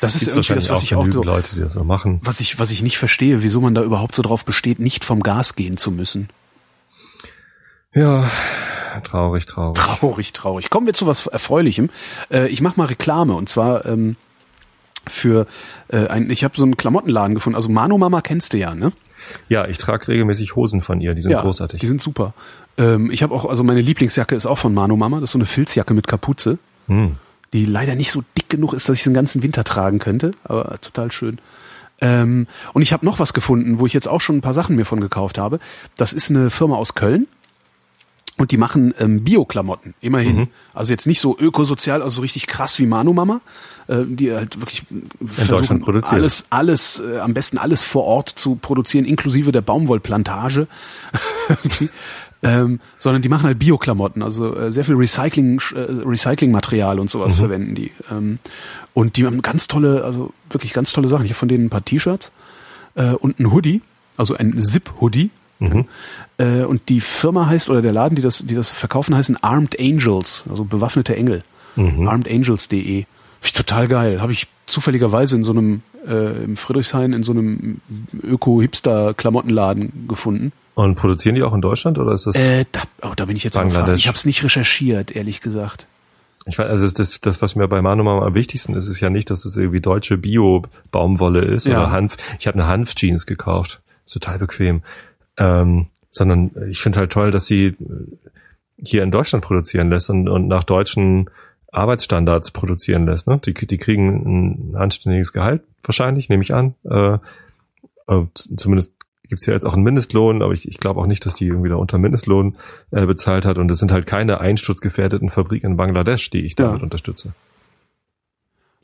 Das ist irgendwie das, was wahrscheinlich ich auch so, Leute, die das so machen. was ich, was ich nicht verstehe, wieso man da überhaupt so drauf besteht, nicht vom Gas gehen zu müssen. Ja, traurig, traurig. Traurig, traurig. Kommen wir zu was Erfreulichem. Äh, ich mache mal Reklame und zwar ähm, für äh, ein, ich habe so einen Klamottenladen gefunden. Also Mano Mama kennst du ja, ne? Ja, ich trage regelmäßig Hosen von ihr, die sind großartig. Die sind super. Ähm, ich habe auch, also meine Lieblingsjacke ist auch von Mano Mama. Das ist so eine Filzjacke mit Kapuze, hm. die leider nicht so dick genug ist, dass ich den ganzen Winter tragen könnte, aber total schön. Ähm, und ich habe noch was gefunden, wo ich jetzt auch schon ein paar Sachen mir von gekauft habe. Das ist eine Firma aus Köln. Und die machen ähm, Bio-Klamotten, immerhin. Mhm. Also jetzt nicht so ökosozial, also so richtig krass wie Manu Mama, äh, die halt wirklich versuchen, Deutschland produziert. alles, alles, äh, am besten alles vor Ort zu produzieren, inklusive der Baumwollplantage. Ähm, sondern die machen halt Bio-Klamotten, also äh, sehr viel Recycling, äh, Recyclingmaterial und sowas verwenden die. Ähm, und die haben ganz tolle, also wirklich ganz tolle Sachen. Ich habe von denen ein paar T-Shirts äh, und ein Hoodie, also ein Zip-Hoodie. Mhm. Äh, und die Firma heißt, oder der Laden, die das, die das verkaufen, heißen Armed Angels, also bewaffnete Engel. Mhm. Armedangels.de. Finde ich total geil. Habe ich zufälligerweise in so einem, äh, im Friedrichshain, in so einem Öko-Hipster-Klamottenladen gefunden. Und produzieren die auch in Deutschland oder ist das? Äh, da, oh, da bin ich jetzt überfragt. Ich habe es nicht recherchiert, ehrlich gesagt. Ich weiß, also das, das, was mir bei Manoma am wichtigsten ist, ist ja nicht, dass es irgendwie deutsche Bio-Baumwolle ist Ja. oder Hanf. Ich habe eine Hanf-Jeans gekauft, ist total bequem. Ähm, sondern ich finde halt toll, dass sie äh, hier in Deutschland produzieren lässt und, und nach deutschen Arbeitsstandards produzieren lässt. Ne? Die, die kriegen ein anständiges Gehalt, wahrscheinlich, nehme ich an. Äh, äh, zumindest gibt's ja jetzt auch einen Mindestlohn, aber ich, ich glaube auch nicht, dass die irgendwie da unter Mindestlohn äh, bezahlt hat. Und es sind halt keine einsturzgefährdeten Fabriken in Bangladesch, die ich damit Ja. unterstütze.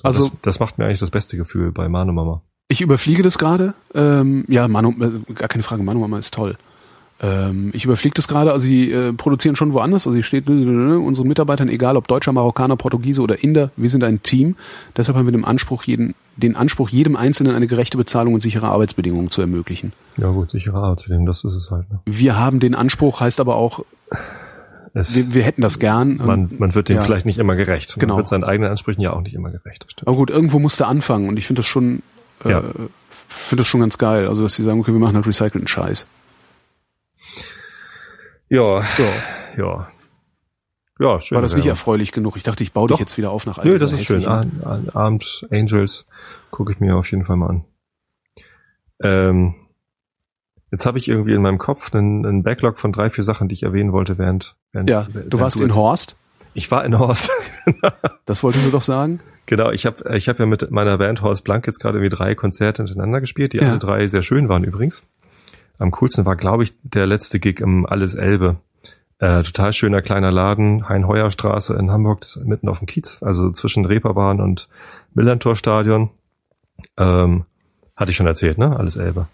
Also- das, das macht mir eigentlich das beste Gefühl bei Manu Mama. Ich überfliege das gerade. Ähm, ja, Manu, äh, gar keine Frage, Manu Mama ist toll. Ähm, ich überfliege das gerade, also sie äh, produzieren schon woanders, also hier steht, äh, unsere Mitarbeitern, egal ob Deutscher, Marokkaner, Portugiese oder Inder, wir sind ein Team. Deshalb haben wir den Anspruch, jeden, den Anspruch, jedem Einzelnen eine gerechte Bezahlung und sichere Arbeitsbedingungen zu ermöglichen. Ja gut, sichere Arbeitsbedingungen, das ist es halt. Ne? Wir haben den Anspruch, heißt aber auch, es, wir, wir hätten das gern. man, man wird dem ja. vielleicht nicht immer gerecht. Genau. Man wird seinen eigenen Ansprüchen ja auch nicht immer gerecht. Stimmt. Aber gut, irgendwo musste anfangen und ich finde das schon, äh, Ja. finde das schon ganz geil. Also, dass sie sagen, okay, wir machen halt recycelten Scheiß. Ja, ja. Ja, schön. War das nicht Werbung. erfreulich genug? Ich dachte, ich baue dich Doch. jetzt wieder auf nach all Nö, das ist schön. Ab- Ab- Abend Angels gucke ich mir auf jeden Fall mal an. Ähm, jetzt habe ich irgendwie in meinem Kopf einen, einen Backlog von drei, vier Sachen, die ich erwähnen wollte, während, während Ja, während du warst in jetzt- Horst. Ich war in Horst. Das wolltest du doch sagen. genau, ich habe ich hab ja mit meiner Band Horst Blank jetzt gerade irgendwie drei Konzerte hintereinander gespielt, die Ja. alle drei sehr schön waren übrigens. Am coolsten war, glaube ich, der letzte Gig im Alles Elbe. Äh, total schöner kleiner Laden, Hein-Heuer-Straße in Hamburg, das ist mitten auf dem Kiez, also zwischen Reeperbahn und Millantor-Stadion. Ähm, hatte ich schon erzählt, ne? Alles Elbe.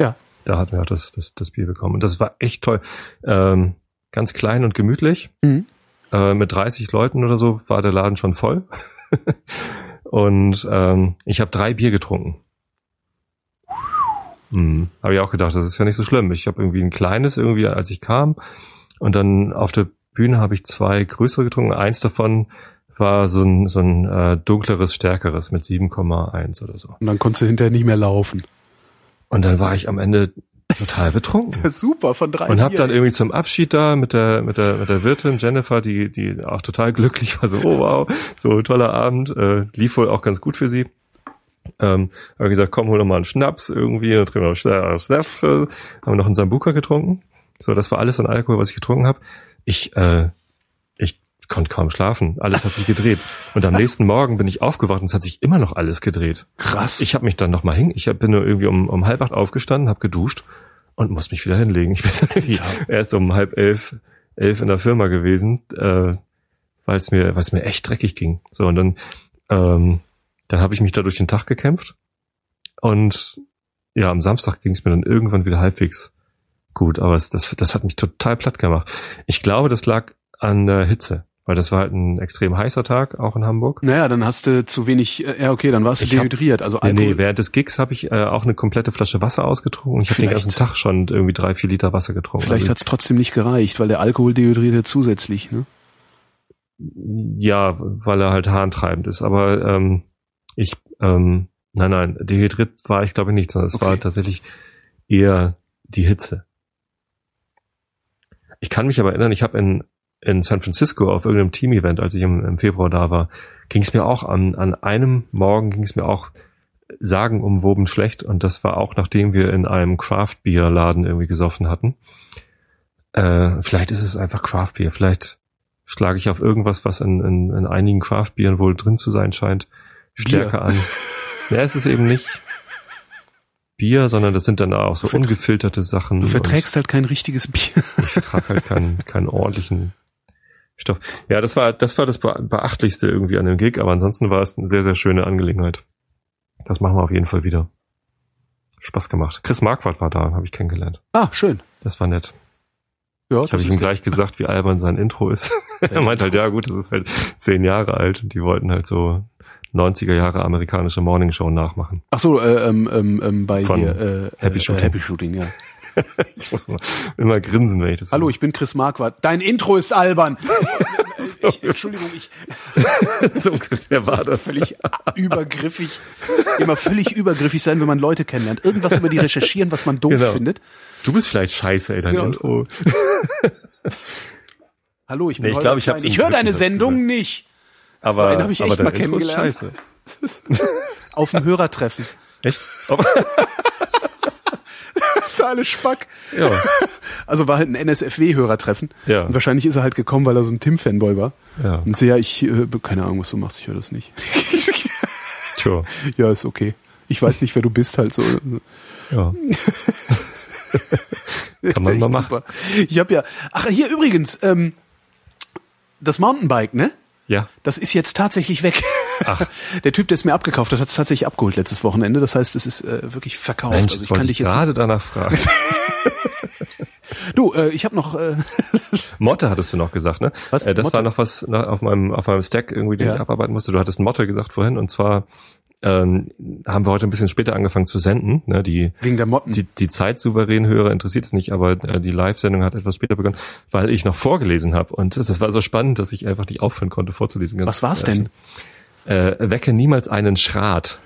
Ja. Da hatten wir auch das, das, das Bier bekommen. Und das war echt toll. Ähm, ganz klein und gemütlich. Mhm. Äh, mit 30 Leuten oder so war der Laden schon voll. und ähm, ich habe drei Bier getrunken. Hm, habe ich auch gedacht, das ist ja nicht so schlimm. Ich habe irgendwie ein kleines irgendwie, als ich kam. Und dann auf der Bühne habe ich zwei größere getrunken. Eins davon war so ein, so ein äh, dunkleres, stärkeres mit 7,1 oder so. Und dann konntest du hinterher nicht mehr laufen. Und dann war ich am Ende total betrunken. Super, von drei Und hab dann irgendwie zum Abschied da mit der mit der mit der Wirtin Jennifer, die die auch total glücklich war, so oh wow, so toller Abend, äh, lief wohl auch ganz gut für sie. Ähm, habe gesagt, komm, hol noch mal einen Schnaps irgendwie, dann trinken wir noch Schnaps, Schnaps, äh, haben wir noch einen Sambuca getrunken. So, das war alles an Alkohol, was ich getrunken habe. Ich äh, ich konnte kaum schlafen, alles hat sich gedreht. Und am nächsten Morgen bin ich aufgewacht und es hat sich immer noch alles gedreht. Krass. Ich habe mich dann noch mal hin, ich bin nur irgendwie um, um halb acht aufgestanden, habe geduscht und muss mich wieder hinlegen. Ich bin erst um halb elf, elf in der Firma gewesen, äh, weil es mir, weil es mir echt dreckig ging. So und dann, ähm, dann habe ich mich da durch den Tag gekämpft und ja, am Samstag ging es mir dann irgendwann wieder halbwegs gut, aber es, das, das hat mich total platt gemacht. Ich glaube, das lag an der Hitze, weil das war halt ein extrem heißer Tag, auch in Hamburg. naja, dann hast du zu wenig, äh, ja okay, dann warst du Ich hab- dehydriert. Also Nee, Alkohol. nee, während des Gigs habe ich äh, auch eine komplette Flasche Wasser ausgetrunken. Ich habe den ganzen Tag schon irgendwie drei, vier Liter Wasser getrunken. Vielleicht also, hat's trotzdem nicht gereicht, weil der Alkohol dehydriert ja zusätzlich, ne? ja, weil er halt harntreibend ist. Aber ähm, ich, ähm, nein, nein, dehydriert war ich glaube ich nicht, sondern es Okay. war tatsächlich eher die Hitze. Ich kann mich aber erinnern, ich habe in, in San Francisco auf irgendeinem Team-Event, als ich im, im Februar da war, ging es mir auch an, an einem Morgen ging es mir auch sagenumwoben schlecht und das war auch nachdem wir in einem Craft-Bier-Laden irgendwie gesoffen hatten. Äh, vielleicht ist es einfach Craft-Bier, vielleicht schlage ich auf irgendwas, was in, in, in einigen Craft-Bieren wohl drin zu sein scheint, stärker an. Ja, es ist eben nicht Bier, sondern das sind dann auch so ungefilterte Sachen. Du verträgst halt kein richtiges Bier. Ich vertrage halt keinen, keinen ordentlichen Stoff. Ja, das war, das war das Be- Beachtlichste irgendwie an dem Gig, aber ansonsten war es eine sehr, sehr schöne Angelegenheit. Das machen wir auf jeden Fall wieder. Spaß gemacht. Chris Marquardt war da, habe ich kennengelernt. Ah, schön. Das war nett. Ja, habe ich ihm gleich gesagt, wie albern sein Intro ist. er meint halt, ja gut, das ist halt zehn Jahre alt und die wollten halt so 90er Jahre amerikanische Morningshow nachmachen. Ach so, äh, ähm, ähm, ähm, bei Von hier, äh, Happy äh, Shooting. Happy Shooting, ja. Ich muss immer, immer grinsen, wenn ich das Hallo, ich bin Chris Marquardt. Dein Intro ist albern. ich, Entschuldigung, ich so ungefähr war das. völlig übergriffig, immer völlig übergriffig sein, wenn man Leute kennenlernt. Irgendwas über die recherchieren, was man doof Genau. findet. Du bist vielleicht scheiße, ey, dein Ja. Intro. Hallo, ich bin Nee, ich Holger glaub, ich hab's. Ich höre deine Sendung nicht. Aber, einen hab ich echt aber mal Intro kennengelernt. scheiße. Auf dem Hörertreffen. Echt? Totale Spack. ja. Also war halt ein NSFW-Hörertreffen. Ja. Und wahrscheinlich ist er halt gekommen, weil er so ein Tim-Fanboy war. Ja. Und so, ja, ich, äh, keine Ahnung, was du machst, ich höre das nicht. Tja. ja, ist okay. Ich weiß nicht, wer du bist, halt so. Ja. Kann man mal machen. super. Ich habe ja, ach hier übrigens, ähm, das Mountainbike, ne? Ja. Das ist jetzt tatsächlich weg. Der Typ, der es mir abgekauft hat, hat es tatsächlich abgeholt letztes Wochenende. Das heißt, es ist äh, wirklich verkauft. Mensch, also ich kann ich dich jetzt. gerade danach fragen. Du, äh, ich habe noch. Äh, Motte hattest du noch gesagt, ne? Was? Äh, das Motte? war noch was na, auf meinem auf meinem Stack irgendwie, den Ja. ich abarbeiten musste. Du hattest Motte gesagt vorhin und zwar ähm, haben wir heute ein bisschen später angefangen zu senden. Ne? Die, Wegen der Motten. die, die zeitsouveränen Hörer interessiert es nicht, aber äh, die Live-Sendung hat etwas später begonnen, weil ich noch vorgelesen habe. Und das war so spannend, dass ich einfach nicht aufhören konnte vorzulesen. Ganz, Was war's denn? Äh, wecke niemals einen Schrat.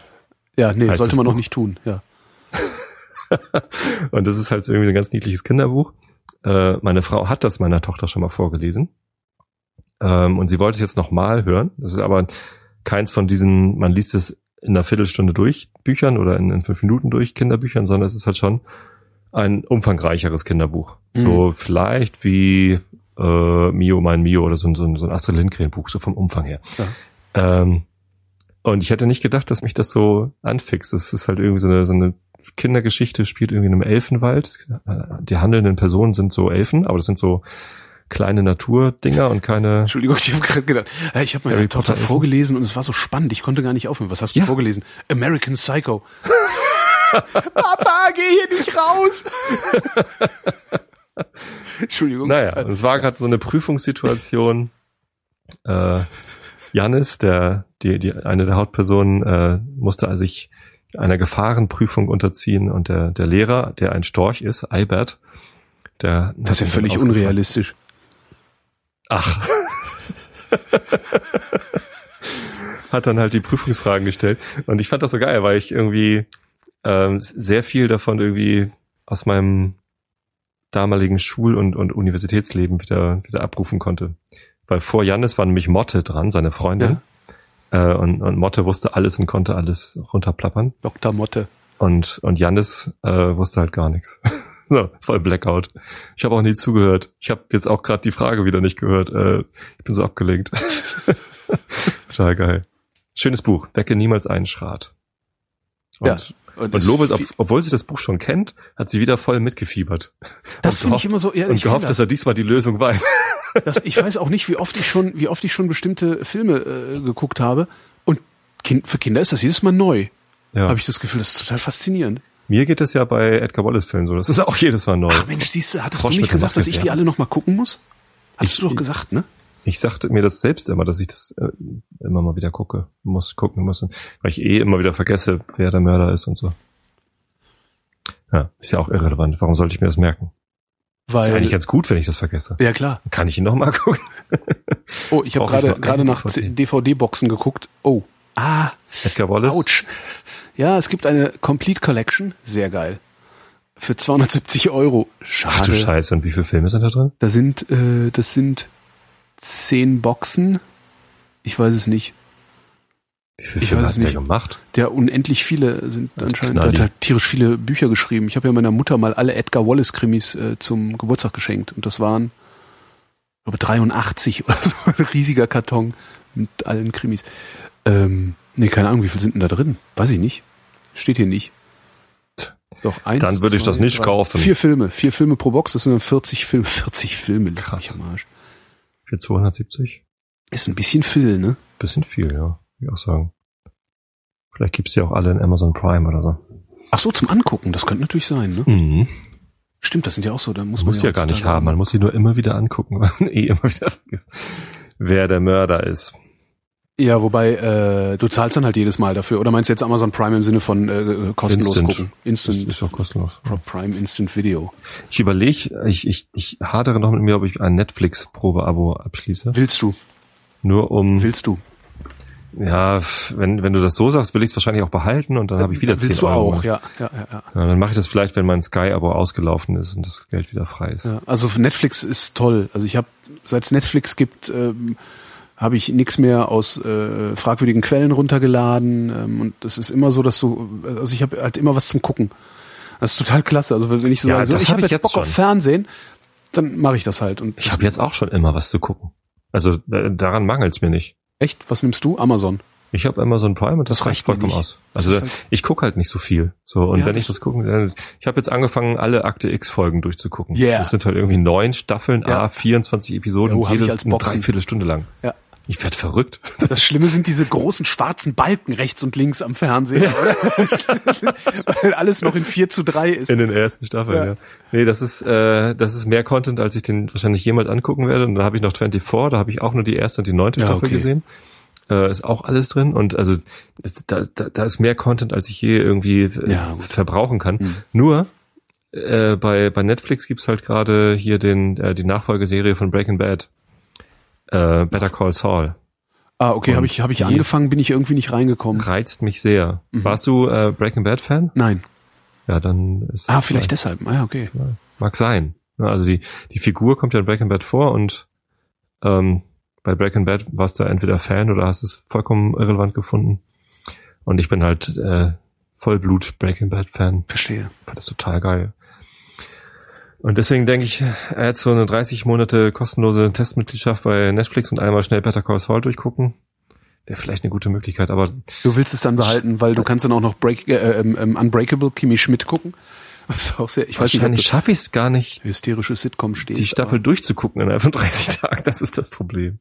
Ja, nee, sollte man noch Buch? nicht tun. Ja. Und das ist halt so irgendwie ein ganz niedliches Kinderbuch. Äh, meine Frau hat das meiner Tochter schon mal vorgelesen. Ähm, und sie wollte es jetzt nochmal hören. Das ist aber keins von diesen, man liest es in einer Viertelstunde durch Büchern oder in, in fünf Minuten durch Kinderbüchern, sondern es ist halt schon ein umfangreicheres Kinderbuch. Mhm. So vielleicht wie äh, Mio, mein Mio oder so, ein- so, so ein Astrid Lindgren Buch, so vom Umfang her. Ja. Ähm, und ich hätte nicht gedacht, dass mich das so anfixt. Es ist halt irgendwie so eine, so eine Kindergeschichte, spielt irgendwie in einem Elfenwald. Äh, Die handelnden Personen sind so Elfen, aber das sind so kleine Naturdinger und keine. Entschuldigung, ich habe gerade gedacht, äh, ich habe meiner Tochter Potter- vorgelesen und es war so spannend, ich konnte gar nicht aufhören. Was hast du Ja. vorgelesen? American Psycho. Papa, geh hier nicht raus! Entschuldigung. Naja, es war gerade so eine Prüfungssituation. Äh, Janis, der, die, die, eine der Hauptpersonen, äh, musste also sich einer Gefahrenprüfung unterziehen und der, der Lehrer, der ein Storch ist, Albert, der. Das ist ja völlig unrealistisch. Ach. Hat dann halt die Prüfungsfragen gestellt. Und ich fand das so geil, weil ich irgendwie ähm, sehr viel davon irgendwie aus meinem damaligen Schul- und, und Universitätsleben wieder, wieder abrufen konnte. Weil vor Jannis war nämlich Motte dran, seine Freundin. Äh, und, und Motte wusste alles und konnte alles runterplappern. Dr. Motte. Und, und Jannis äh, wusste halt gar nichts. So, voll Blackout. Ich habe auch nie zugehört. Ich habe jetzt auch gerade die Frage wieder nicht gehört. Äh, ich bin so abgelenkt. Total geil. Schönes Buch. Wecke niemals einen Schrat. Und, Ja. und es- Lobes, ob, obwohl sie das Buch schon kennt, hat sie wieder voll mitgefiebert. das und finde ich immer so, ja, und gehofft, dass er diesmal die Lösung weiß. das, ich weiß auch nicht, wie oft ich schon, wie oft ich schon bestimmte Filme äh, geguckt habe. Und kind, für Kinder ist das jedes Mal neu. Ja. Habe ich das Gefühl, das ist total faszinierend. Mir geht es ja bei Edgar Wallace Filmen so. Das ist auch jedes Mal neu. Ach Mensch, siehst du, hattest Frosch du nicht gesagt, dass ich die ja. alle noch mal gucken muss? Hattest Ich- du doch gesagt, ne? Ich sagte mir das selbst immer, dass ich das äh, immer mal wieder gucke, muss gucken muss, weil ich eh immer wieder vergesse, wer der Mörder ist und so. Ja, ist ja auch irrelevant. Warum sollte ich mir das merken? ist Weil, eigentlich ganz gut, wenn ich das vergesse. ja klar. Kann ich ihn noch mal gucken? Oh, ich habe gerade gerade nach DVD? DVD-Boxen geguckt. Oh, ah, Edgar Wallace? ouch. Ja, es gibt eine Complete Collection, sehr geil. Für 270 Euro. Schade. Ach du Scheiße, und wie viele Filme sind da drin? Da sind, äh, das sind zehn Boxen. Ich weiß es nicht. Wie viele Ich Filme weiß es hat der nicht. gemacht? Der unendlich viele sind anscheinend. Der hat tierisch viele Bücher geschrieben. Ich habe ja meiner Mutter mal alle Edgar Wallace Krimis äh, zum Geburtstag geschenkt und das waren, ich glaube 83 oder so, riesiger Karton mit allen Krimis. Ähm, nee, keine Ahnung, wie viel sind denn da drin? Weiß ich nicht. Steht hier nicht. Doch, eins, Dann würde ich das nicht kaufen. Vier Filme, vier Filme pro Box, das sind dann 40 Filme, 40 Filme, Krass. am Arsch. Für 270? Ist ein bisschen viel, ne? Bisschen viel, ja. Würde ich auch sagen. Vielleicht gibt's die auch alle in Amazon Prime oder so. Ach so, zum Angucken, das könnte natürlich sein, ne? Mhm. Stimmt, das sind ja auch so, da muss man muss ja gar nicht haben. Man muss sie nur immer wieder angucken, weil man eh immer wieder vergisst, wer der Mörder ist. Ja, wobei äh, du zahlst dann halt jedes Mal dafür. Oder meinst du jetzt Amazon Prime im Sinne von äh, kostenlos Instant. gucken? Das Instant ist doch kostenlos. Pro- Prime Instant Video. Ich überlege, ich, ich, ich hadere noch mit mir, ob ich ein Netflix-Probe-Abo abschließe. Willst du? Nur um, Willst du? ja, wenn, wenn du das so sagst, will ich es wahrscheinlich auch behalten und dann habe ich wieder 10 Willst du Euro. auch? Ja, ja, ja, ja. Ja, dann mache ich das vielleicht, wenn mein Sky-Abo ausgelaufen ist und das Geld wieder frei ist. ja. Also Netflix ist toll. Also ich habe, seit es Netflix gibt, ähm, habe ich nichts mehr aus äh, fragwürdigen Quellen runtergeladen. Ähm, und es ist immer so, dass du, also ich habe halt immer was zum Gucken. Das ist total klasse. Also wenn ich so Ja, sage, so, das ich hab habe ich jetzt jetzt Bock auf schon. Fernsehen, dann mache ich das halt. Und Ich habe jetzt auch schon immer was zu gucken. Also äh, daran mangelt's mir nicht. echt, was nimmst du? Amazon. Ich habe Amazon Prime und das, Das reicht vollkommen aus. Also Das halt- ich gucke halt nicht so viel. So und Ja, wenn ich das- das gucken, ich habe jetzt angefangen, alle Akte X Folgen durchzugucken. Yeah. Das sind halt irgendwie neun Staffeln, Ja. a 24 Episoden, Jo, hab ich jedes eine. Dreiviertelstunde lang. Ja. Ich werd verrückt. Das Schlimme sind diese großen schwarzen Balken rechts und links am Fernseher, oder? Weil alles noch in 4 zu 3 ist. In den ersten Staffeln, Ja. ja. Nee, das ist, äh, das ist mehr Content, als ich den wahrscheinlich jemals angucken werde. Und da habe ich noch 24, da habe ich auch nur die erste und die neunte Ja, Staffel okay. gesehen. äh, ist auch alles drin und also da, da, da ist mehr Content, als ich je irgendwie äh, Ja, verbrauchen kann. Hm. Nur äh, bei, bei Netflix gibt's halt gerade hier den, äh, die Nachfolgeserie von Breaking Bad. Äh, Better Call Saul. Ah, okay, habe ich, hab ich angefangen, bin ich irgendwie nicht reingekommen. Reizt mich sehr. Mhm. Warst du äh, Breaking Bad Fan? Nein. Ja, dann ist Ah, vielleicht deshalb. Ah, okay. Mag sein. Also die, die Figur kommt ja in Breaking Bad vor und ähm, bei Breaking Bad warst du entweder Fan oder hast es vollkommen irrelevant gefunden. Und ich bin halt äh, Vollblut Breaking Bad Fan. Verstehe. Fand das total geil. Und deswegen denke ich, er hat so eine 30 Monate kostenlose Testmitgliedschaft bei Netflix und einmal schnell Better Call Saul durchgucken. Wäre vielleicht eine gute Möglichkeit, aber Du willst es dann behalten, weil du kannst dann auch noch Break, äh, ähm, ähm, Unbreakable Kimi Schmidt gucken. Das ist auch sehr, ich weiß nicht, wahrscheinlich das schaffe ich es gar nicht, hysterische Sitcom steht. die Staffel durchzugucken von 30 Tagen. Das ist das Problem.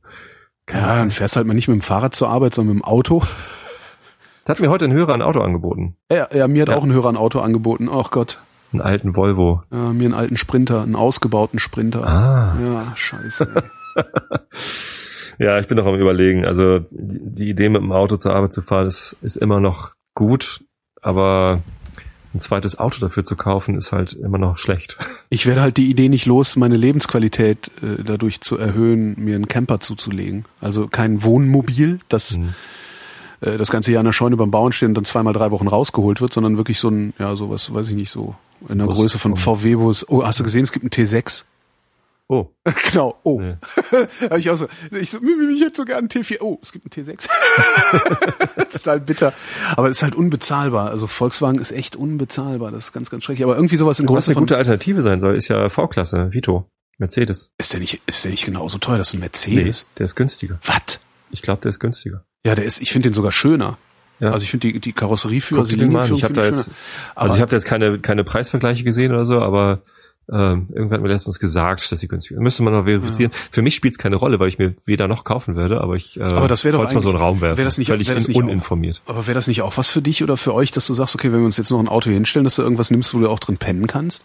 aber- Ja, dann fährst halt mal nicht mit dem Fahrrad zur Arbeit, sondern mit dem Auto. Da hat mir heute ein Hörer ein Auto angeboten. Ja, ja mir hat Ja. auch ein Hörer ein Auto angeboten. Ach Gott. Einen alten Volvo. Ja, mir einen alten Sprinter, einen ausgebauten Sprinter. Ah. Ja, scheiße. Ja, ich bin noch am überlegen. Also die, die Idee mit dem Auto zur Arbeit zu fahren ist, ist immer noch gut, aber ein zweites Auto dafür zu kaufen ist halt immer noch schlecht. Ich werde halt die Idee nicht los, meine Lebensqualität äh, dadurch zu erhöhen, mir einen Camper zuzulegen. Also kein Wohnmobil, das Hm. äh, das ganze Jahr in der Scheune beim Bauen steht und dann zweimal drei Wochen rausgeholt wird, sondern wirklich so ein, ja, sowas, weiß ich nicht, so in der Bus Größe von VW-Bus. Oh, hast du gesehen, es gibt einen T6? Oh, genau, oh. nee. Ich auch so, ich so, ich hätte so gern einen T4. Oh, es gibt einen T6. Total bitter. Aber es ist halt unbezahlbar. Also Volkswagen ist echt unbezahlbar. Das ist ganz, ganz schrecklich. Aber irgendwie sowas in was Größe eine von, gute Alternative sein soll, ist ja V-Klasse, Vito, Mercedes. ist der nicht, ist der nicht genauso teuer? Das ist ein Nee, Mercedes. der ist günstiger. Was? Ich glaube, der ist günstiger. Ja, der ist, ich finde den sogar schöner. Ja. Also ich finde die, die Karosserieführer, Guck dir die mal. Linienführung Ich habe finde da jetzt, also ich habe da jetzt keine keine Preisvergleiche gesehen oder so, aber ähm, irgendwer hat mir letztens gesagt, dass sie günstiger sind. Müsste man noch verifizieren. Für mich spielt es keine Rolle, weil ich mir weder noch kaufen würde, aber ich äh, Aber das wäre doch mal so eigentlich- Raum werfen. wäre das nicht- völlig wäre das nicht auch- uninformiert. Aber wäre das nicht auch was für dich oder für euch, dass du sagst, okay, wenn wir uns jetzt noch ein Auto hinstellen, dass du irgendwas nimmst, wo du auch drin pennen kannst?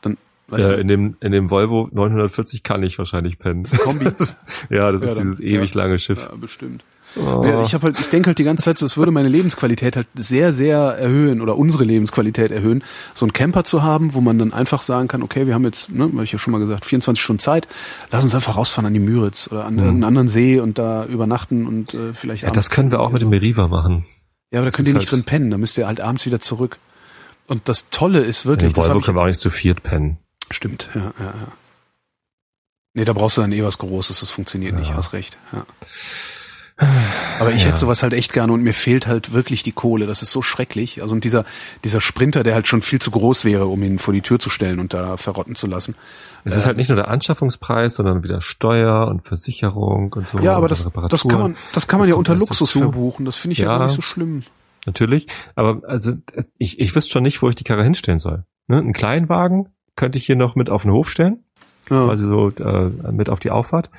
Dann, weißt Äh, du, in dem in dem Volvo 940 kann ich wahrscheinlich pennen. Kombi. ja, das Ja, ist dann- dieses ewig lange Schiff. ja, bestimmt. Oh. Ich habe halt, ich denke halt die ganze Zeit so, es würde meine Lebensqualität halt sehr, sehr erhöhen oder unsere Lebensqualität erhöhen, so einen Camper zu haben, wo man dann einfach sagen kann, okay, wir haben jetzt, ne, habe ich ja schon mal gesagt, 24 Stunden Zeit, lass uns einfach rausfahren an die Müritz oder an irgendeinen anderen See und da übernachten und äh, vielleicht ja, das können wir auch mit dem Meriva machen. Ja, aber da das könnt ihr nicht halt- drin pennen, da müsst ihr halt abends wieder zurück. Und das Tolle ist wirklich, dem das Volvo können wir auch nicht zu viert pennen. stimmt, ja, ja, ja. Nee, da brauchst du dann eh was Großes, das funktioniert nicht, Ja. hast recht, ja. Aber ich Ja. hätte sowas halt echt gerne und mir fehlt halt wirklich die Kohle. Das ist so schrecklich. Also und dieser, dieser Sprinter, der halt schon viel zu groß wäre, um ihn vor die Tür zu stellen und da verrotten zu lassen. Es ist halt nicht nur der Anschaffungspreis, sondern wieder Steuer und Versicherung und so. Ja, aber das, das kann man, das kann man Das ja unter Luxus verbuchen. Das finde ich ja. Ja. gar nicht so schlimm. Natürlich. Aber also ich, ich wüsste schon nicht, wo ich die Karre hinstellen soll. Ne? Einen Kleinwagen könnte ich hier noch mit auf den Hof stellen, Ja. quasi so äh, mit auf die Auffahrt.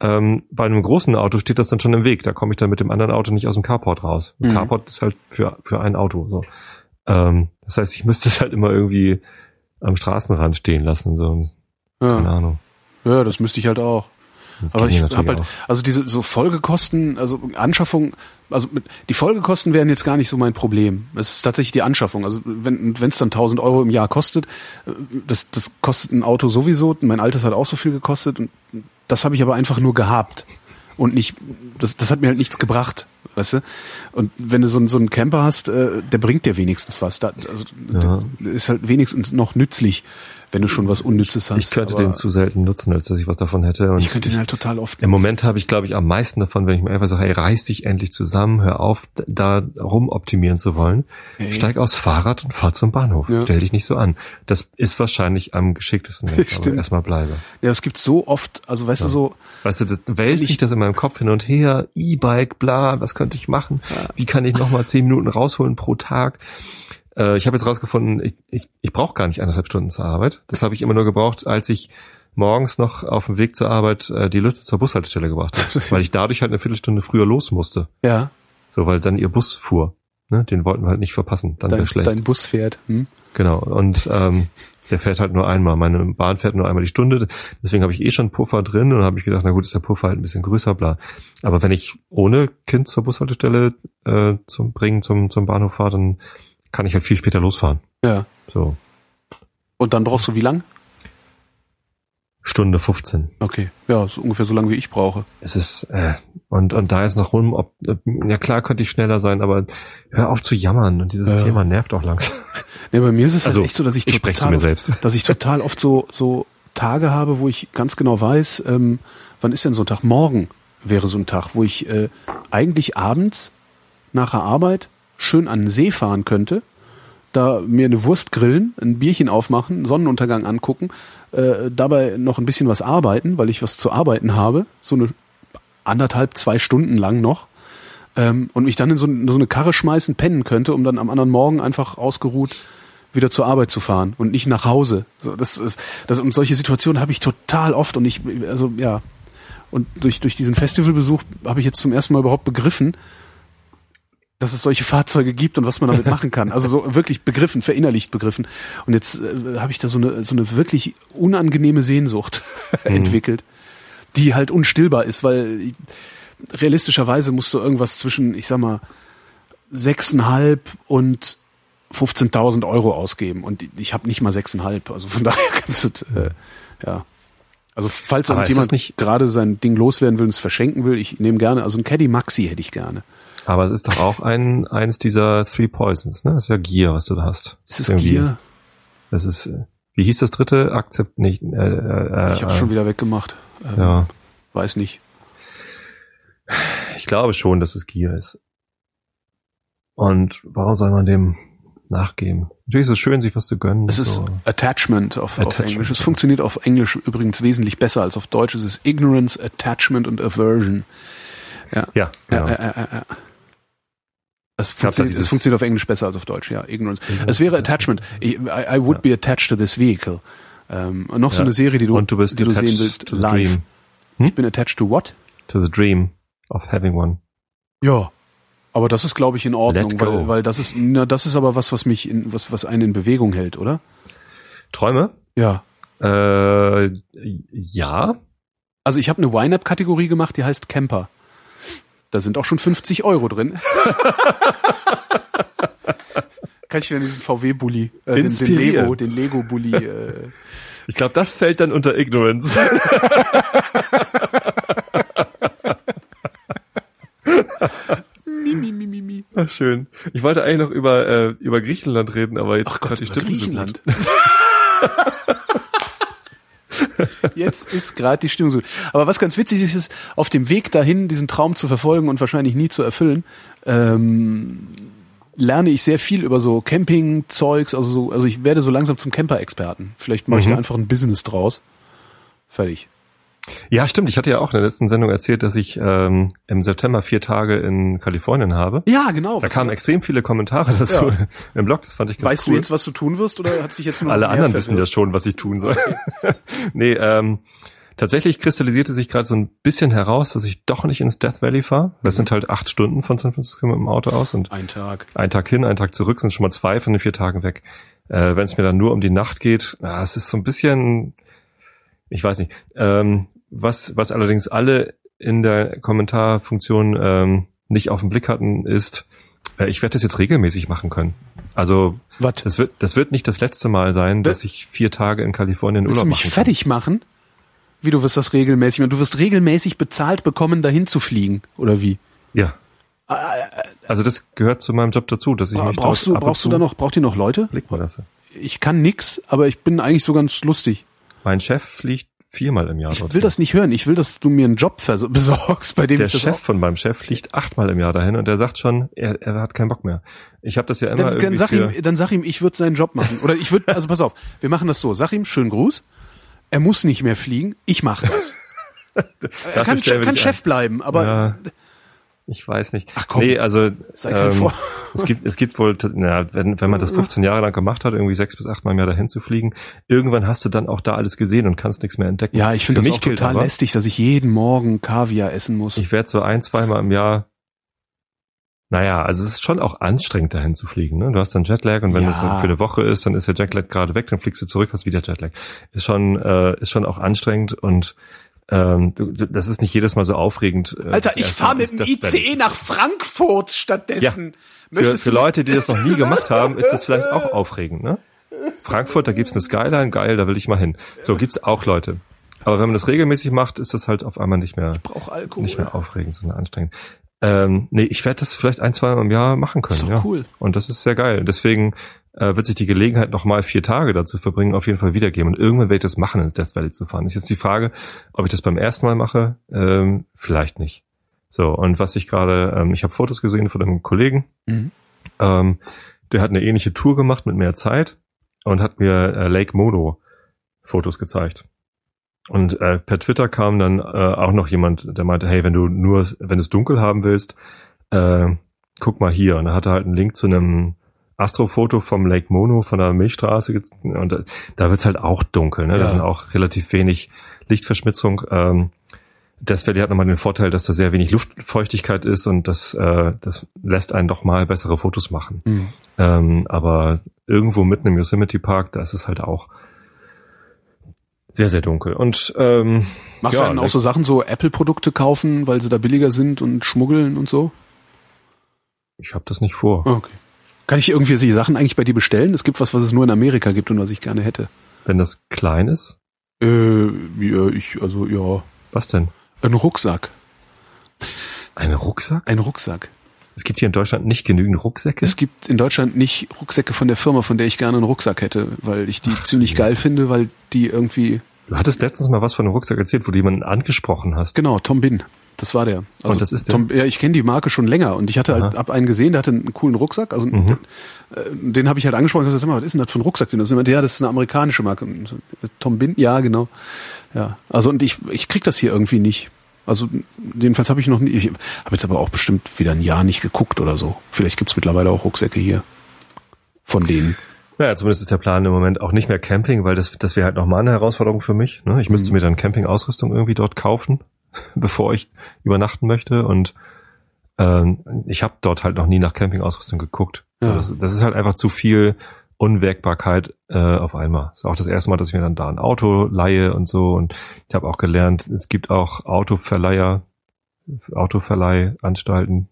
Ähm, bei einem großen Auto steht das dann schon im Weg. Da komme ich dann mit dem anderen Auto nicht aus dem Carport raus. Das Mhm. Carport ist halt für, für ein Auto. So. Ähm, das heißt, ich müsste es halt immer irgendwie am Straßenrand stehen lassen. So. Keine ja. Ahnung. ja, das müsste ich halt auch. Das Aber ich habe halt, auch. also diese so Folgekosten, also Anschaffung, also mit, die Folgekosten wären jetzt gar nicht so mein Problem. Es ist tatsächlich die Anschaffung. Also wenn wenn es dann 1000 Euro im Jahr kostet, äh, das das kostet ein Auto sowieso. Mein altes hat auch so viel gekostet und das habe ich aber einfach nur gehabt und nicht. Das das hat mir halt nichts gebracht, weißt du. Und wenn du so, einen- so einen Camper hast, äh, der bringt dir wenigstens was. Da, also Ja. ist halt wenigstens noch nützlich, wenn du schon was Unnützes hast. Ich könnte den zu selten nutzen, als dass ich was davon hätte. Und ich könnte den halt total oft. Im nutzen. Moment habe ich, glaube ich, am meisten davon, wenn ich mir einfach sage, hey, reiß dich endlich zusammen, hör auf, da rumoptimieren zu wollen. Hey. Steig aus Fahrrad und fahr zum Bahnhof. Ja. Stell dich nicht so an. Das ist wahrscheinlich am geschicktesten, wenn ich erstmal bleibe. Ja, es gibt so oft, also weißt du so, Weißt du, das wälzt ich- sich das in meinem Kopf hin und her. E-Bike, bla, was könnte ich machen? Wie kann ich nochmal zehn Minuten rausholen pro Tag? Äh, ich habe jetzt rausgefunden, ich, ich, ich brauche gar nicht anderthalb Stunden zur Arbeit. Das habe ich immer nur gebraucht, als ich morgens noch auf dem Weg zur Arbeit äh, die Leute zur Bushaltestelle gebracht habe. weil ich dadurch halt eine Viertelstunde früher los musste. ja, So, weil dann ihr Bus fuhr. Ne? Den wollten wir halt nicht verpassen. Dann wäre schlecht. dein Bus fährt. Hm? Genau. Und ähm, der fährt halt nur einmal. Meine Bahn fährt nur einmal die Stunde. Deswegen habe ich eh schon Puffer drin und habe ich gedacht, na gut, ist der Puffer halt ein bisschen größer, bla. Aber wenn ich ohne Kind zur Bushaltestelle äh, zum Bringen zum, zum Bahnhof fahre, dann kann ich halt viel später losfahren. Ja. So. Und dann brauchst du wie lang? Stunde 15. Okay. Ja, so ungefähr so lange wie ich brauche. Es ist, äh, und, und da ist noch rum, ob, ja klar könnte ich schneller sein, aber hör auf zu jammern und dieses Ja. Thema nervt auch langsam. Nee, bei mir ist es Also, halt echt so, dass ich, ich spreche zu total, mir selbst. dass ich total oft so, so Tage habe, wo ich ganz genau weiß, ähm, wann ist denn so ein Tag? Morgen wäre so ein Tag, wo ich äh, eigentlich abends nach der Arbeit schön an den See fahren könnte, da mir eine Wurst grillen, ein Bierchen aufmachen, Sonnenuntergang angucken, äh, dabei noch ein bisschen was arbeiten, weil ich was zu arbeiten habe, so eine anderthalb, zwei Stunden lang noch, ähm, und mich dann in so, so eine Karre schmeißen, pennen könnte, um dann am anderen Morgen einfach ausgeruht wieder zur Arbeit zu fahren und nicht nach Hause. So, das ist, das, und solche Situationen habe ich total oft und ich, also ja, und durch, durch diesen Festivalbesuch habe ich jetzt zum ersten Mal überhaupt begriffen, dass es solche Fahrzeuge gibt und was man damit machen kann. Also so wirklich begriffen, verinnerlicht begriffen. Und jetzt äh, habe ich da so eine, so eine wirklich unangenehme Sehnsucht entwickelt, die halt unstillbar ist, weil realistischerweise musst du irgendwas zwischen, ich sag mal, sechseinhalb und 15.000 Euro ausgeben. Und ich habe nicht mal sechseinhalb. Also von daher kannst du, äh, ja. Also falls jemand gerade sein Ding loswerden will und es verschenken will, ich nehme gerne, also ein Caddy Maxi hätte ich gerne. Aber es ist doch auch ein, eins dieser Three Poisons, ne? Das ist ja Gier, was du da hast. Ist es Irgendwie- Gier? Das ist, äh, wie hieß das dritte? Akzept nicht, äh, äh, Ich habe äh, schon wieder weggemacht. Ähm, Ja, Weiß nicht. ich glaube schon, dass es Gier ist. Und warum soll man dem nachgeben? Natürlich ist es schön, sich was zu gönnen. Es ist so. Attachment auf, auf Attachment, Englisch. Es funktioniert auf Englisch übrigens wesentlich besser als auf Deutsch. Es ist Ignorance, Attachment und Aversion. ja, Ja, genau. ja, ja, ja, ja. Es da funktioniert, es funktioniert auf Englisch besser als auf Deutsch, ja. Ignorance. Ignorance, Es wäre Attachment. I, I would be attached to this vehicle. Ähm, und noch so Ja. eine Serie, die du, Und du bist die du sehen willst, live. dream. Hm? Ich bin attached to what? To the dream of having one. Ja. Aber das ist, glaube ich, in Ordnung, weil, weil das ist, na, das ist aber was, was mich in, was, was einen in Bewegung hält, oder? Träume? Ja. Äh, ja. Also ich habe eine Wine-Up-Kategorie gemacht, die heißt Camper. Da sind auch schon 50 Euro drin. Kann ich wieder diesen VW-Bully, äh, den, den. Lego, den Lego-Bully. Äh, Ich glaube, das fällt dann unter Ignorance. mi, mi, mi, mi, mi. Ach, schön. Ich wollte eigentlich noch über, äh, über Griechenland reden, aber jetzt Ach Gott, gerade die über Stimmung Griechenland. Jetzt ist gerade die Stimmung so. Aber was ganz witzig ist, ist, auf dem Weg dahin, diesen Traum zu verfolgen und wahrscheinlich nie zu erfüllen, ähm, lerne ich sehr viel über so Camping-Zeugs. Also, so, also ich werde so langsam zum Camper-Experten. Vielleicht mache ich Mhm. da einfach ein Business draus. Fertig. Ja, stimmt. Ich hatte ja auch in der letzten Sendung erzählt, dass ich ähm, im September vier Tage in Kalifornien habe. Ja, genau. Da kamen extrem viele Kommentare dazu Ja. im Blog. Das fand ich ganz weißt cool. du jetzt, was du tun wirst, oder hat sich jetzt nur Alle anderen wissen ja schon, was ich tun soll. nee, ähm, tatsächlich kristallisierte sich gerade so ein bisschen heraus, dass ich doch nicht ins Death Valley fahre. Das Mhm. sind halt acht Stunden von San Francisco mit dem Auto aus und Ein Tag. ein Tag hin, ein Tag zurück sind schon mal zwei von den vier Tagen weg. Äh, Wenn es mir dann nur um die Nacht geht, ja, es ist so ein bisschen, ich weiß nicht, ähm, was, was allerdings alle in der Kommentarfunktion ähm, nicht auf den Blick hatten, ist, äh, ich werde das jetzt regelmäßig machen können. Also Was? das wird, das wird nicht das letzte Mal sein, Wer- dass ich vier Tage in Kalifornien Willst du Urlaub mich machen kann. fertig machen? Wie du wirst das regelmäßig machen? Du wirst regelmäßig bezahlt bekommen, dahin zu fliegen, oder wie? Ja. Also das gehört zu meinem Job dazu, dass ich mich brauchst du, brauchst du da noch, braucht ihr noch Leute? blicken lasse. Ich kann nix, aber ich bin eigentlich so ganz lustig. Mein Chef fliegt viermal im Jahr Ich will das nicht hören. Ich will, dass du mir einen Job besorgst, bei dem Der ich das Chef von meinem Chef fliegt achtmal im Jahr dahin und der sagt schon, er, er hat keinen Bock mehr. Ich habe das ja immer Dann, dann sag ihm, dann sag ihm, ich würde seinen Job machen. Oder ich würde, also pass auf, wir machen das so. Sag ihm, schönen Gruß. Er muss nicht mehr fliegen. Ich mache das. er kann, kann Chef bleiben, aber Ja. Ich weiß nicht. Ach komm. Nee, also Sei kein Vor- es gibt es gibt wohl, na, wenn wenn man das 15 Jahre lang gemacht hat, irgendwie sechs bis achtmal im Jahr dahin zu fliegen, irgendwann hast du dann auch da alles gesehen und kannst nichts mehr entdecken. ja, ich finde das mich auch total aber, lästig, dass ich jeden Morgen Kaviar essen muss. Ich werde so ein, zweimal im Jahr Naja, also es ist schon auch anstrengend, dahin zu fliegen. Ne? Du hast dann Jetlag und wenn Ja. das dann für eine Woche ist, dann ist der Jetlag gerade weg, dann fliegst du zurück, hast wieder Jetlag. Ist schon, äh, ist schon auch anstrengend und ähm, das ist nicht jedes Mal so aufregend. äh, Alter, ich fahre mit dem. ICE nach Frankfurt stattdessen. Für, Möchtest für du- Leute, die das noch nie gemacht haben, ist das vielleicht auch aufregend. Ne? Frankfurt, da gibt's eine Skyline, geil, da will ich mal hin. So gibt's auch Leute. Aber wenn man das regelmäßig macht, ist das halt auf einmal nicht mehr, nicht mehr aufregend, sondern anstrengend. Ähm, nee, ich werde das vielleicht ein, zwei Mal im Jahr machen können. Ja. cool. Und das ist sehr geil. Deswegen äh, wird sich die Gelegenheit, nochmal vier Tage dazu verbringen, auf jeden Fall wiedergeben. Und irgendwann werde ich das machen, ins Death Valley zu fahren. Ist jetzt die Frage, ob ich das beim ersten Mal mache. Ähm, vielleicht nicht. So, und was ich gerade, ähm, ich habe Fotos gesehen von einem Kollegen, Mhm. ähm, der hat eine ähnliche Tour gemacht mit mehr Zeit und hat mir äh, Lake Mono Fotos gezeigt. Und äh, per Twitter kam dann äh, auch noch jemand, der meinte, hey, wenn du nur, wenn es dunkel haben willst, äh, guck mal hier. Und er hatte halt einen Link zu einem Astrofoto vom Lake Mono von der Milchstraße und da, da wird's halt auch dunkel. Ne? Ja. Da sind auch relativ wenig Lichtverschmutzung. Ähm, Death Valley hat nochmal den Vorteil, dass da sehr wenig Luftfeuchtigkeit ist und das, äh, das lässt einen doch mal bessere Fotos machen. Mhm. Ähm, aber irgendwo mitten im Yosemite Park, da ist es halt auch sehr, sehr dunkel. Und ähm, Machst ja, du dann auch so Sachen, so Apple-Produkte kaufen, weil sie da billiger sind und schmuggeln und so? ich habe das nicht vor. Okay. Kann ich irgendwie die Sachen eigentlich bei dir bestellen? Es gibt was, was es nur in Amerika gibt und was ich gerne hätte. Wenn das klein ist, Äh, ja, ich, also ja, was denn? ein Rucksack. Ein Rucksack? Ein Rucksack. Es gibt hier in Deutschland nicht genügend Rucksäcke. Es gibt in Deutschland nicht Rucksäcke von der Firma, von der ich gerne einen Rucksack hätte, weil ich die ziemlich nee. geil finde, weil die irgendwie, Du hattest letztens mal was von einem Rucksack erzählt, wo du jemanden angesprochen hast. genau, Tom Bin. Das war der. Also Und das ist der? Tom, ja, ich kenne die Marke schon länger und ich hatte halt, hab einen gesehen, der hatte einen coolen Rucksack. Also Mhm. den, äh, den habe ich halt angesprochen und gesagt, sag mal, was ist denn das für ein Rucksack? Und das ist ja, das ist eine amerikanische Marke. So, Tom Bin, ja, genau. Ja. Also und ich, ich krieg das hier irgendwie nicht. Also jedenfalls habe ich noch nie, ich habe jetzt aber auch bestimmt wieder ein Jahr nicht geguckt oder so. Vielleicht gibt's mittlerweile auch Rucksäcke hier. Von denen. Ja, zumindest ist der Plan im Moment auch nicht mehr Camping, weil das, das wäre halt nochmal eine Herausforderung für mich. Ne? Ich müsste Mhm. mir dann Campingausrüstung irgendwie dort kaufen, bevor ich übernachten möchte. Und ähm, ich habe dort halt noch nie nach Campingausrüstung geguckt. Ja. Das, das ist halt einfach zu viel Unwägbarkeit äh, auf einmal. Das ist auch das erste Mal, dass ich mir dann da ein Auto leihe und so. Und ich habe auch gelernt, es gibt auch Autoverleiher, Autoverleihanstalten.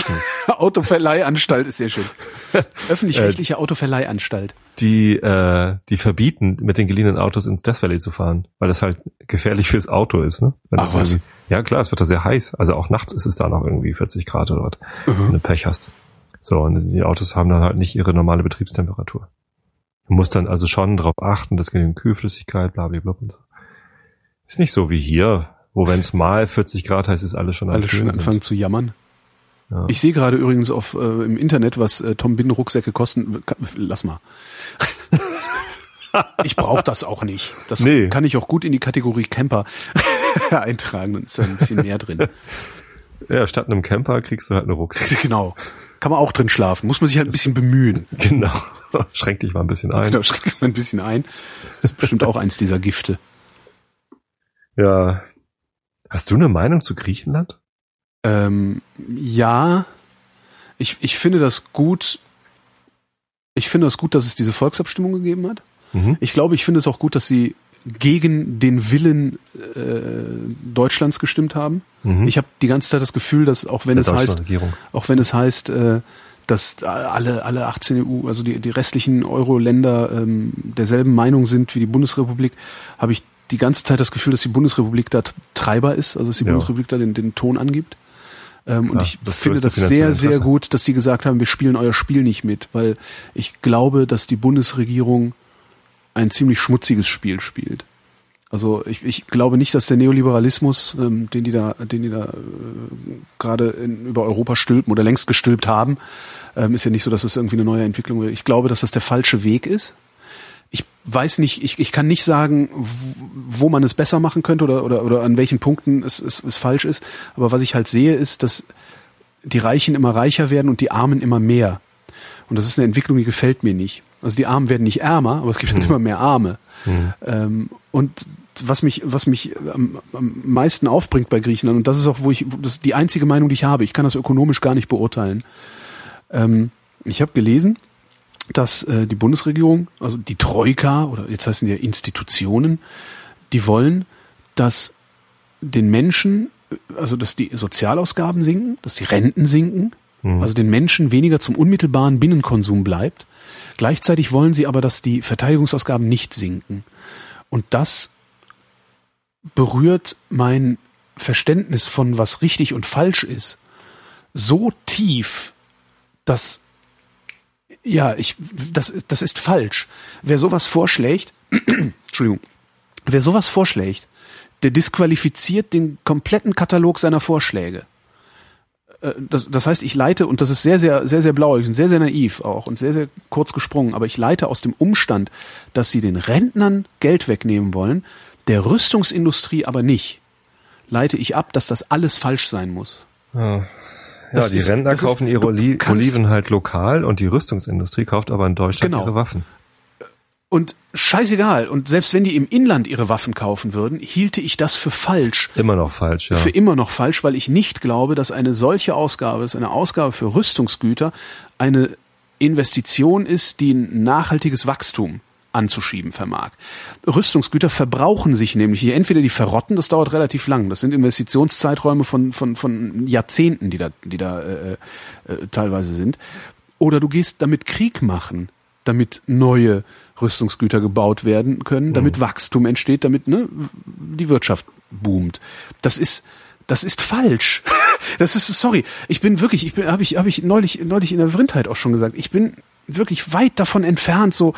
Autoverleihanstalt ist sehr schön. Öffentlich-rechtliche Autoverleihanstalt. die, äh, die verbieten, mit den geliehenen Autos ins Death Valley zu fahren, weil das halt gefährlich fürs Auto ist. Ne? Wenn Ach, was? Ja klar, es wird da sehr heiß. Also auch nachts ist es da noch irgendwie 40 Grad oder was, wenn du Pech hast. So, und die Autos haben dann halt nicht ihre normale Betriebstemperatur. Du musst dann also schon darauf achten, dass genügend Kühlflüssigkeit, bla bla bla und so. Ist nicht so wie hier, wo wenn es mal 40 Grad heißt, ist alles schon am Alle schon anfangen zu jammern. Ja. Ich sehe gerade übrigens auf äh, im Internet, was äh, Tom Bin Rucksäcke kosten. Lass mal. ich brauche das auch nicht. Das Nee. kann ich auch gut in die Kategorie Camper eintragen. Dann ist da ein bisschen mehr drin. ja, statt einem Camper kriegst du halt eine Rucksack. genau. Kann man auch drin schlafen. Muss man sich halt ein bisschen bemühen. genau. Schränk dich mal ein bisschen ein. Genau, schränkt man ein bisschen ein. Das ist bestimmt auch eins dieser Gifte. Ja. Hast du eine Meinung zu Griechenland? Ähm, ja, ich, ich finde das gut. Ich finde das gut, dass es diese Volksabstimmung gegeben hat. Mhm. Ich glaube, ich finde es auch gut, dass sie gegen den Willen äh, Deutschlands gestimmt haben. Mhm. Ich habe die ganze Zeit das Gefühl, dass auch wenn Der es heißt, auch wenn es heißt, äh, dass alle alle 18 EU, also die die restlichen Euro-Länder ähm, derselben Meinung sind wie die Bundesrepublik, habe ich die ganze Zeit das Gefühl, dass die Bundesrepublik da Treiber ist, also dass die Ja. Bundesrepublik da den, den Ton angibt. Ähm, und Ja, ich das finde das sehr, finanzielle sehr Interesse. gut, dass sie gesagt haben, wir spielen euer Spiel nicht mit, weil ich glaube, dass die Bundesregierung ein ziemlich schmutziges Spiel spielt. Also ich, ich glaube nicht, dass der Neoliberalismus, ähm, den die da, den die da äh, gerade über Europa stülpen oder längst gestülpt haben, ähm, ist ja nicht so, dass es irgendwie eine neue Entwicklung wäre. Ich glaube, dass das der falsche Weg ist. Ich weiß nicht, ich, ich kann nicht sagen, wo man es besser machen könnte oder, oder, oder an welchen Punkten es, es, es falsch ist. Aber was ich halt sehe, ist, dass die Reichen immer reicher werden und die Armen immer mehr. Und das ist eine Entwicklung, die gefällt mir nicht. Also die Armen werden nicht ärmer, aber es gibt halt immer mehr Arme. Ähm, und was mich, was mich am, am meisten aufbringt bei Griechenland, und das ist auch, wo ich, das ist die einzige Meinung, die ich habe, ich kann das ökonomisch gar nicht beurteilen. Ähm, ich habe gelesen, dass äh, die Bundesregierung, also die Troika oder jetzt heißen die ja Institutionen, die wollen, dass den Menschen, also dass die Sozialausgaben sinken, dass die Renten sinken, also den Menschen weniger zum unmittelbaren Binnenkonsum bleibt. Gleichzeitig wollen sie aber, dass die Verteidigungsausgaben nicht sinken. Und das berührt mein Verständnis von was richtig und falsch ist so tief, dass ja, ich das das ist falsch. Wer sowas vorschlägt, Entschuldigung, wer sowas vorschlägt, der disqualifiziert den kompletten Katalog seiner Vorschläge. Äh, Das, das heißt, ich leite, und das ist sehr, sehr, sehr, sehr blauig und sehr, sehr naiv auch und sehr, sehr kurz gesprungen, aber ich leite aus dem Umstand, dass sie den Rentnern Geld wegnehmen wollen, der Rüstungsindustrie aber nicht, leite ich ab, dass das alles falsch sein muss. Ja, Das die ist- Rentner ist- kaufen ihre Oli Oliven halt lokal und die Rüstungsindustrie kauft aber in Deutschland Genau. ihre Waffen. Und scheißegal, und selbst wenn die im Inland ihre Waffen kaufen würden, hielte ich das für falsch. Immer noch falsch, ja. Für immer noch falsch, weil ich nicht glaube, dass eine solche Ausgabe, dass eine Ausgabe für Rüstungsgüter eine Investition ist, die ein nachhaltiges Wachstum anzuschieben vermag. Rüstungsgüter verbrauchen sich nämlich, die entweder die verrotten, das dauert relativ lang, das sind Investitionszeiträume von, von, von Jahrzehnten, die da, die da äh, äh, teilweise sind, oder du gehst damit Krieg machen, damit neue Rüstungsgüter gebaut werden können, damit Wachstum entsteht, damit ne, die Wirtschaft boomt. Das ist das ist falsch. Das ist sorry. Ich bin wirklich, ich bin habe ich habe ich neulich neulich in der Vrindheit auch schon gesagt. Ich bin wirklich weit davon entfernt so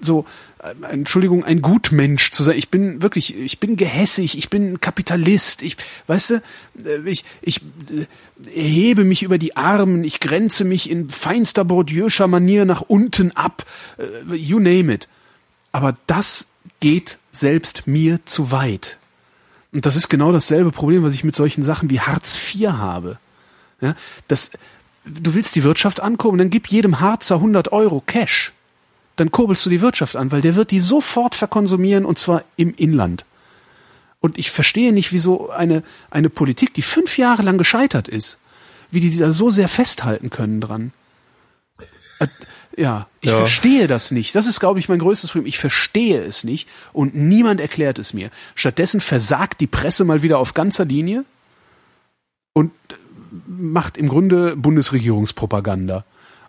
so äh, Entschuldigung, ein Gutmensch zu sein. Ich bin wirklich, ich bin gehässig, ich bin Kapitalist. Ich, weißt du, äh, ich, ich äh, erhebe mich über die Armen, ich grenze mich in feinster Bourdieu'scher Manier nach unten ab. You name it. Aber das geht selbst mir zu weit. Und das ist genau dasselbe Problem, was ich mit solchen Sachen wie Hartz IV habe. Ja, das, du willst die Wirtschaft ankurbeln, dann gib jedem Harzer 100 Euro Cash. Dann kurbelst du die Wirtschaft an, weil der wird die sofort verkonsumieren und zwar im Inland. Und ich verstehe nicht, wieso eine, eine Politik, die fünf Jahre lang gescheitert ist, wie die da so sehr festhalten können dran. Äh, Ja, ich Ja. verstehe das nicht. Das ist, glaube ich, mein größtes Problem. Ich verstehe es nicht und niemand erklärt es mir. Stattdessen versagt die Presse mal wieder auf ganzer Linie und macht im Grunde Bundesregierungspropaganda.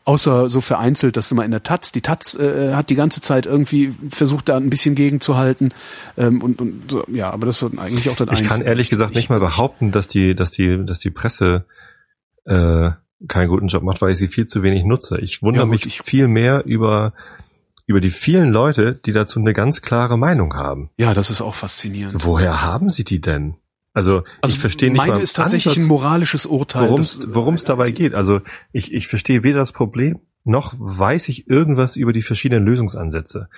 Außer so vereinzelt, dass du mal in der Taz, die Taz äh, hat die ganze Zeit irgendwie versucht, da ein bisschen gegenzuhalten. Ähm, und, und so, ja, aber das wird eigentlich auch das Ich kann ehrlich gesagt nicht mal behaupten, dass die, dass die, dass die Presse äh, keinen guten Job macht, weil ich sie viel zu wenig nutze. Ich wundere Ja, gut, mich ich- viel mehr über über die vielen Leute, die dazu eine ganz klare Meinung haben. Ja, das ist auch faszinierend. Woher haben sie die denn? Also, ich verstehe nicht meine ist tatsächlich Ansatz, ein moralisches Urteil. worum es worum es dabei geht. Also ich, ich verstehe weder das Problem, noch weiß ich irgendwas über die verschiedenen Lösungsansätze.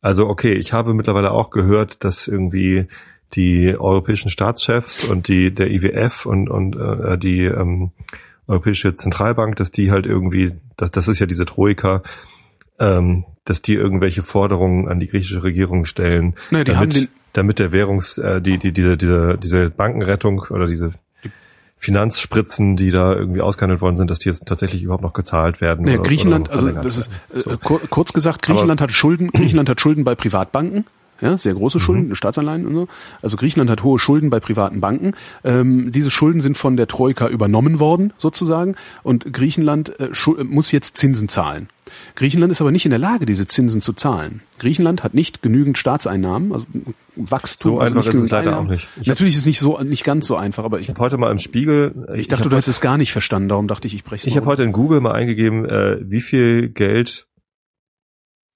Also okay, ich habe mittlerweile auch gehört, dass irgendwie die europäischen Staatschefs und die der IWF und und äh, die ähm, Europäische Zentralbank, dass die halt irgendwie, das, das ist ja diese Troika, ähm, dass die irgendwelche Forderungen an die griechische Regierung stellen, Naja, die haben den- damit der Währungs, äh, die, die, diese, diese, diese Bankenrettung oder diese Finanzspritzen, die da irgendwie ausgehandelt worden sind, dass die jetzt tatsächlich überhaupt noch gezahlt werden. Naja, oder- Griechenland, oder also das ist äh, kur kurz gesagt, Griechenland hat Schulden, Griechenland hat Schulden bei Privatbanken. Ja, sehr große Schulden, Staatsanleihen und so. Also Griechenland hat hohe Schulden bei privaten Banken. Ähm, diese Schulden sind von der Troika übernommen worden, sozusagen. Und Griechenland äh, muss jetzt Zinsen zahlen. Griechenland ist aber nicht in der Lage, diese Zinsen zu zahlen. Griechenland hat nicht genügend Staatseinnahmen, also Wachstum. So also einfach ist es leider Einnahmen. auch nicht. Ich Natürlich ist es nicht so, nicht ganz so einfach, aber ich, Ich habe heute mal im Spiegel, äh, ich dachte, hab du hättest es gar nicht verstanden, darum dachte ich, ich breche Ich habe heute in Google mal eingegeben, äh, wie viel Geld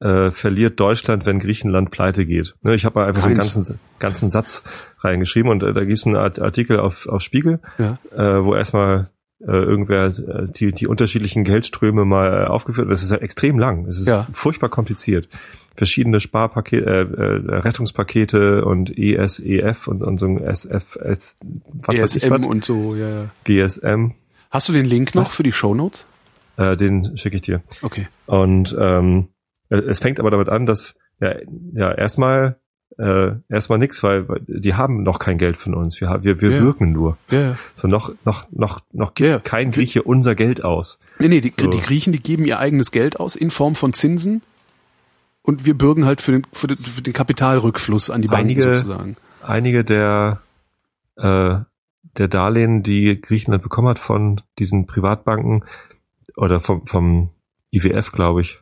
äh, verliert Deutschland, wenn Griechenland pleite geht. Ne, ich habe mal einfach so einen Keins. ganzen, ganzen Satz reingeschrieben und äh, da gibt es einen Art- Artikel auf, auf Spiegel, Ja. äh, wo erstmal äh, irgendwer äh, die, die unterschiedlichen Geldströme mal äh, aufgeführt. Das ist ja extrem lang. Es ist Ja. furchtbar kompliziert. Verschiedene Sparpakete, äh, äh, Rettungspakete und ESEF und, und so ein SF, was weiß ich ESM was, und so, ja, ja. GSM. Hast du den Link noch Was? für die Shownotes? Äh, den schicke ich dir. Okay. Und ähm, äh, es fängt aber damit an, dass ja, ja erstmal äh, erstmal nix, weil, weil die haben noch kein Geld von uns. Wir, wir, wir Ja. wirken nur. Ja. So noch noch noch noch gibt Ja. kein Grieche unser Geld aus. Nee, nee, die, So. die Griechen, die geben ihr eigenes Geld aus in Form von Zinsen und wir bürgen halt für den, für den, für den Kapitalrückfluss an die Banken Einige- sozusagen. Einige der äh, der Darlehen, die Griechenland bekommen hat von diesen Privatbanken oder vom vom IWF, glaube ich,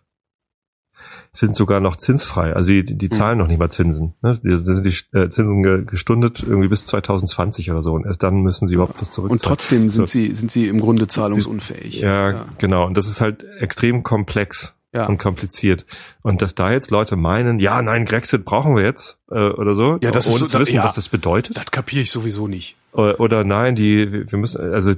sind sogar noch zinsfrei. Also die, die zahlen noch nicht mal Zinsen. Ne? Da sind die äh, Zinsen ge- gestundet irgendwie bis 2020 oder so. Und erst dann müssen sie überhaupt was zurückzahlen. Und trotzdem sind So. sie, sind sie im Grunde zahlungsunfähig. Ja, ja. genau. Und das ist halt extrem komplex Ja. und kompliziert. Und dass da jetzt Leute meinen, ja, nein, Grexit brauchen wir jetzt äh, oder so, Ja, das ist ohne so- zu wissen, ja. was das bedeutet. Das kapiere ich sowieso nicht. Oder, oder nein, die, wir müssen, also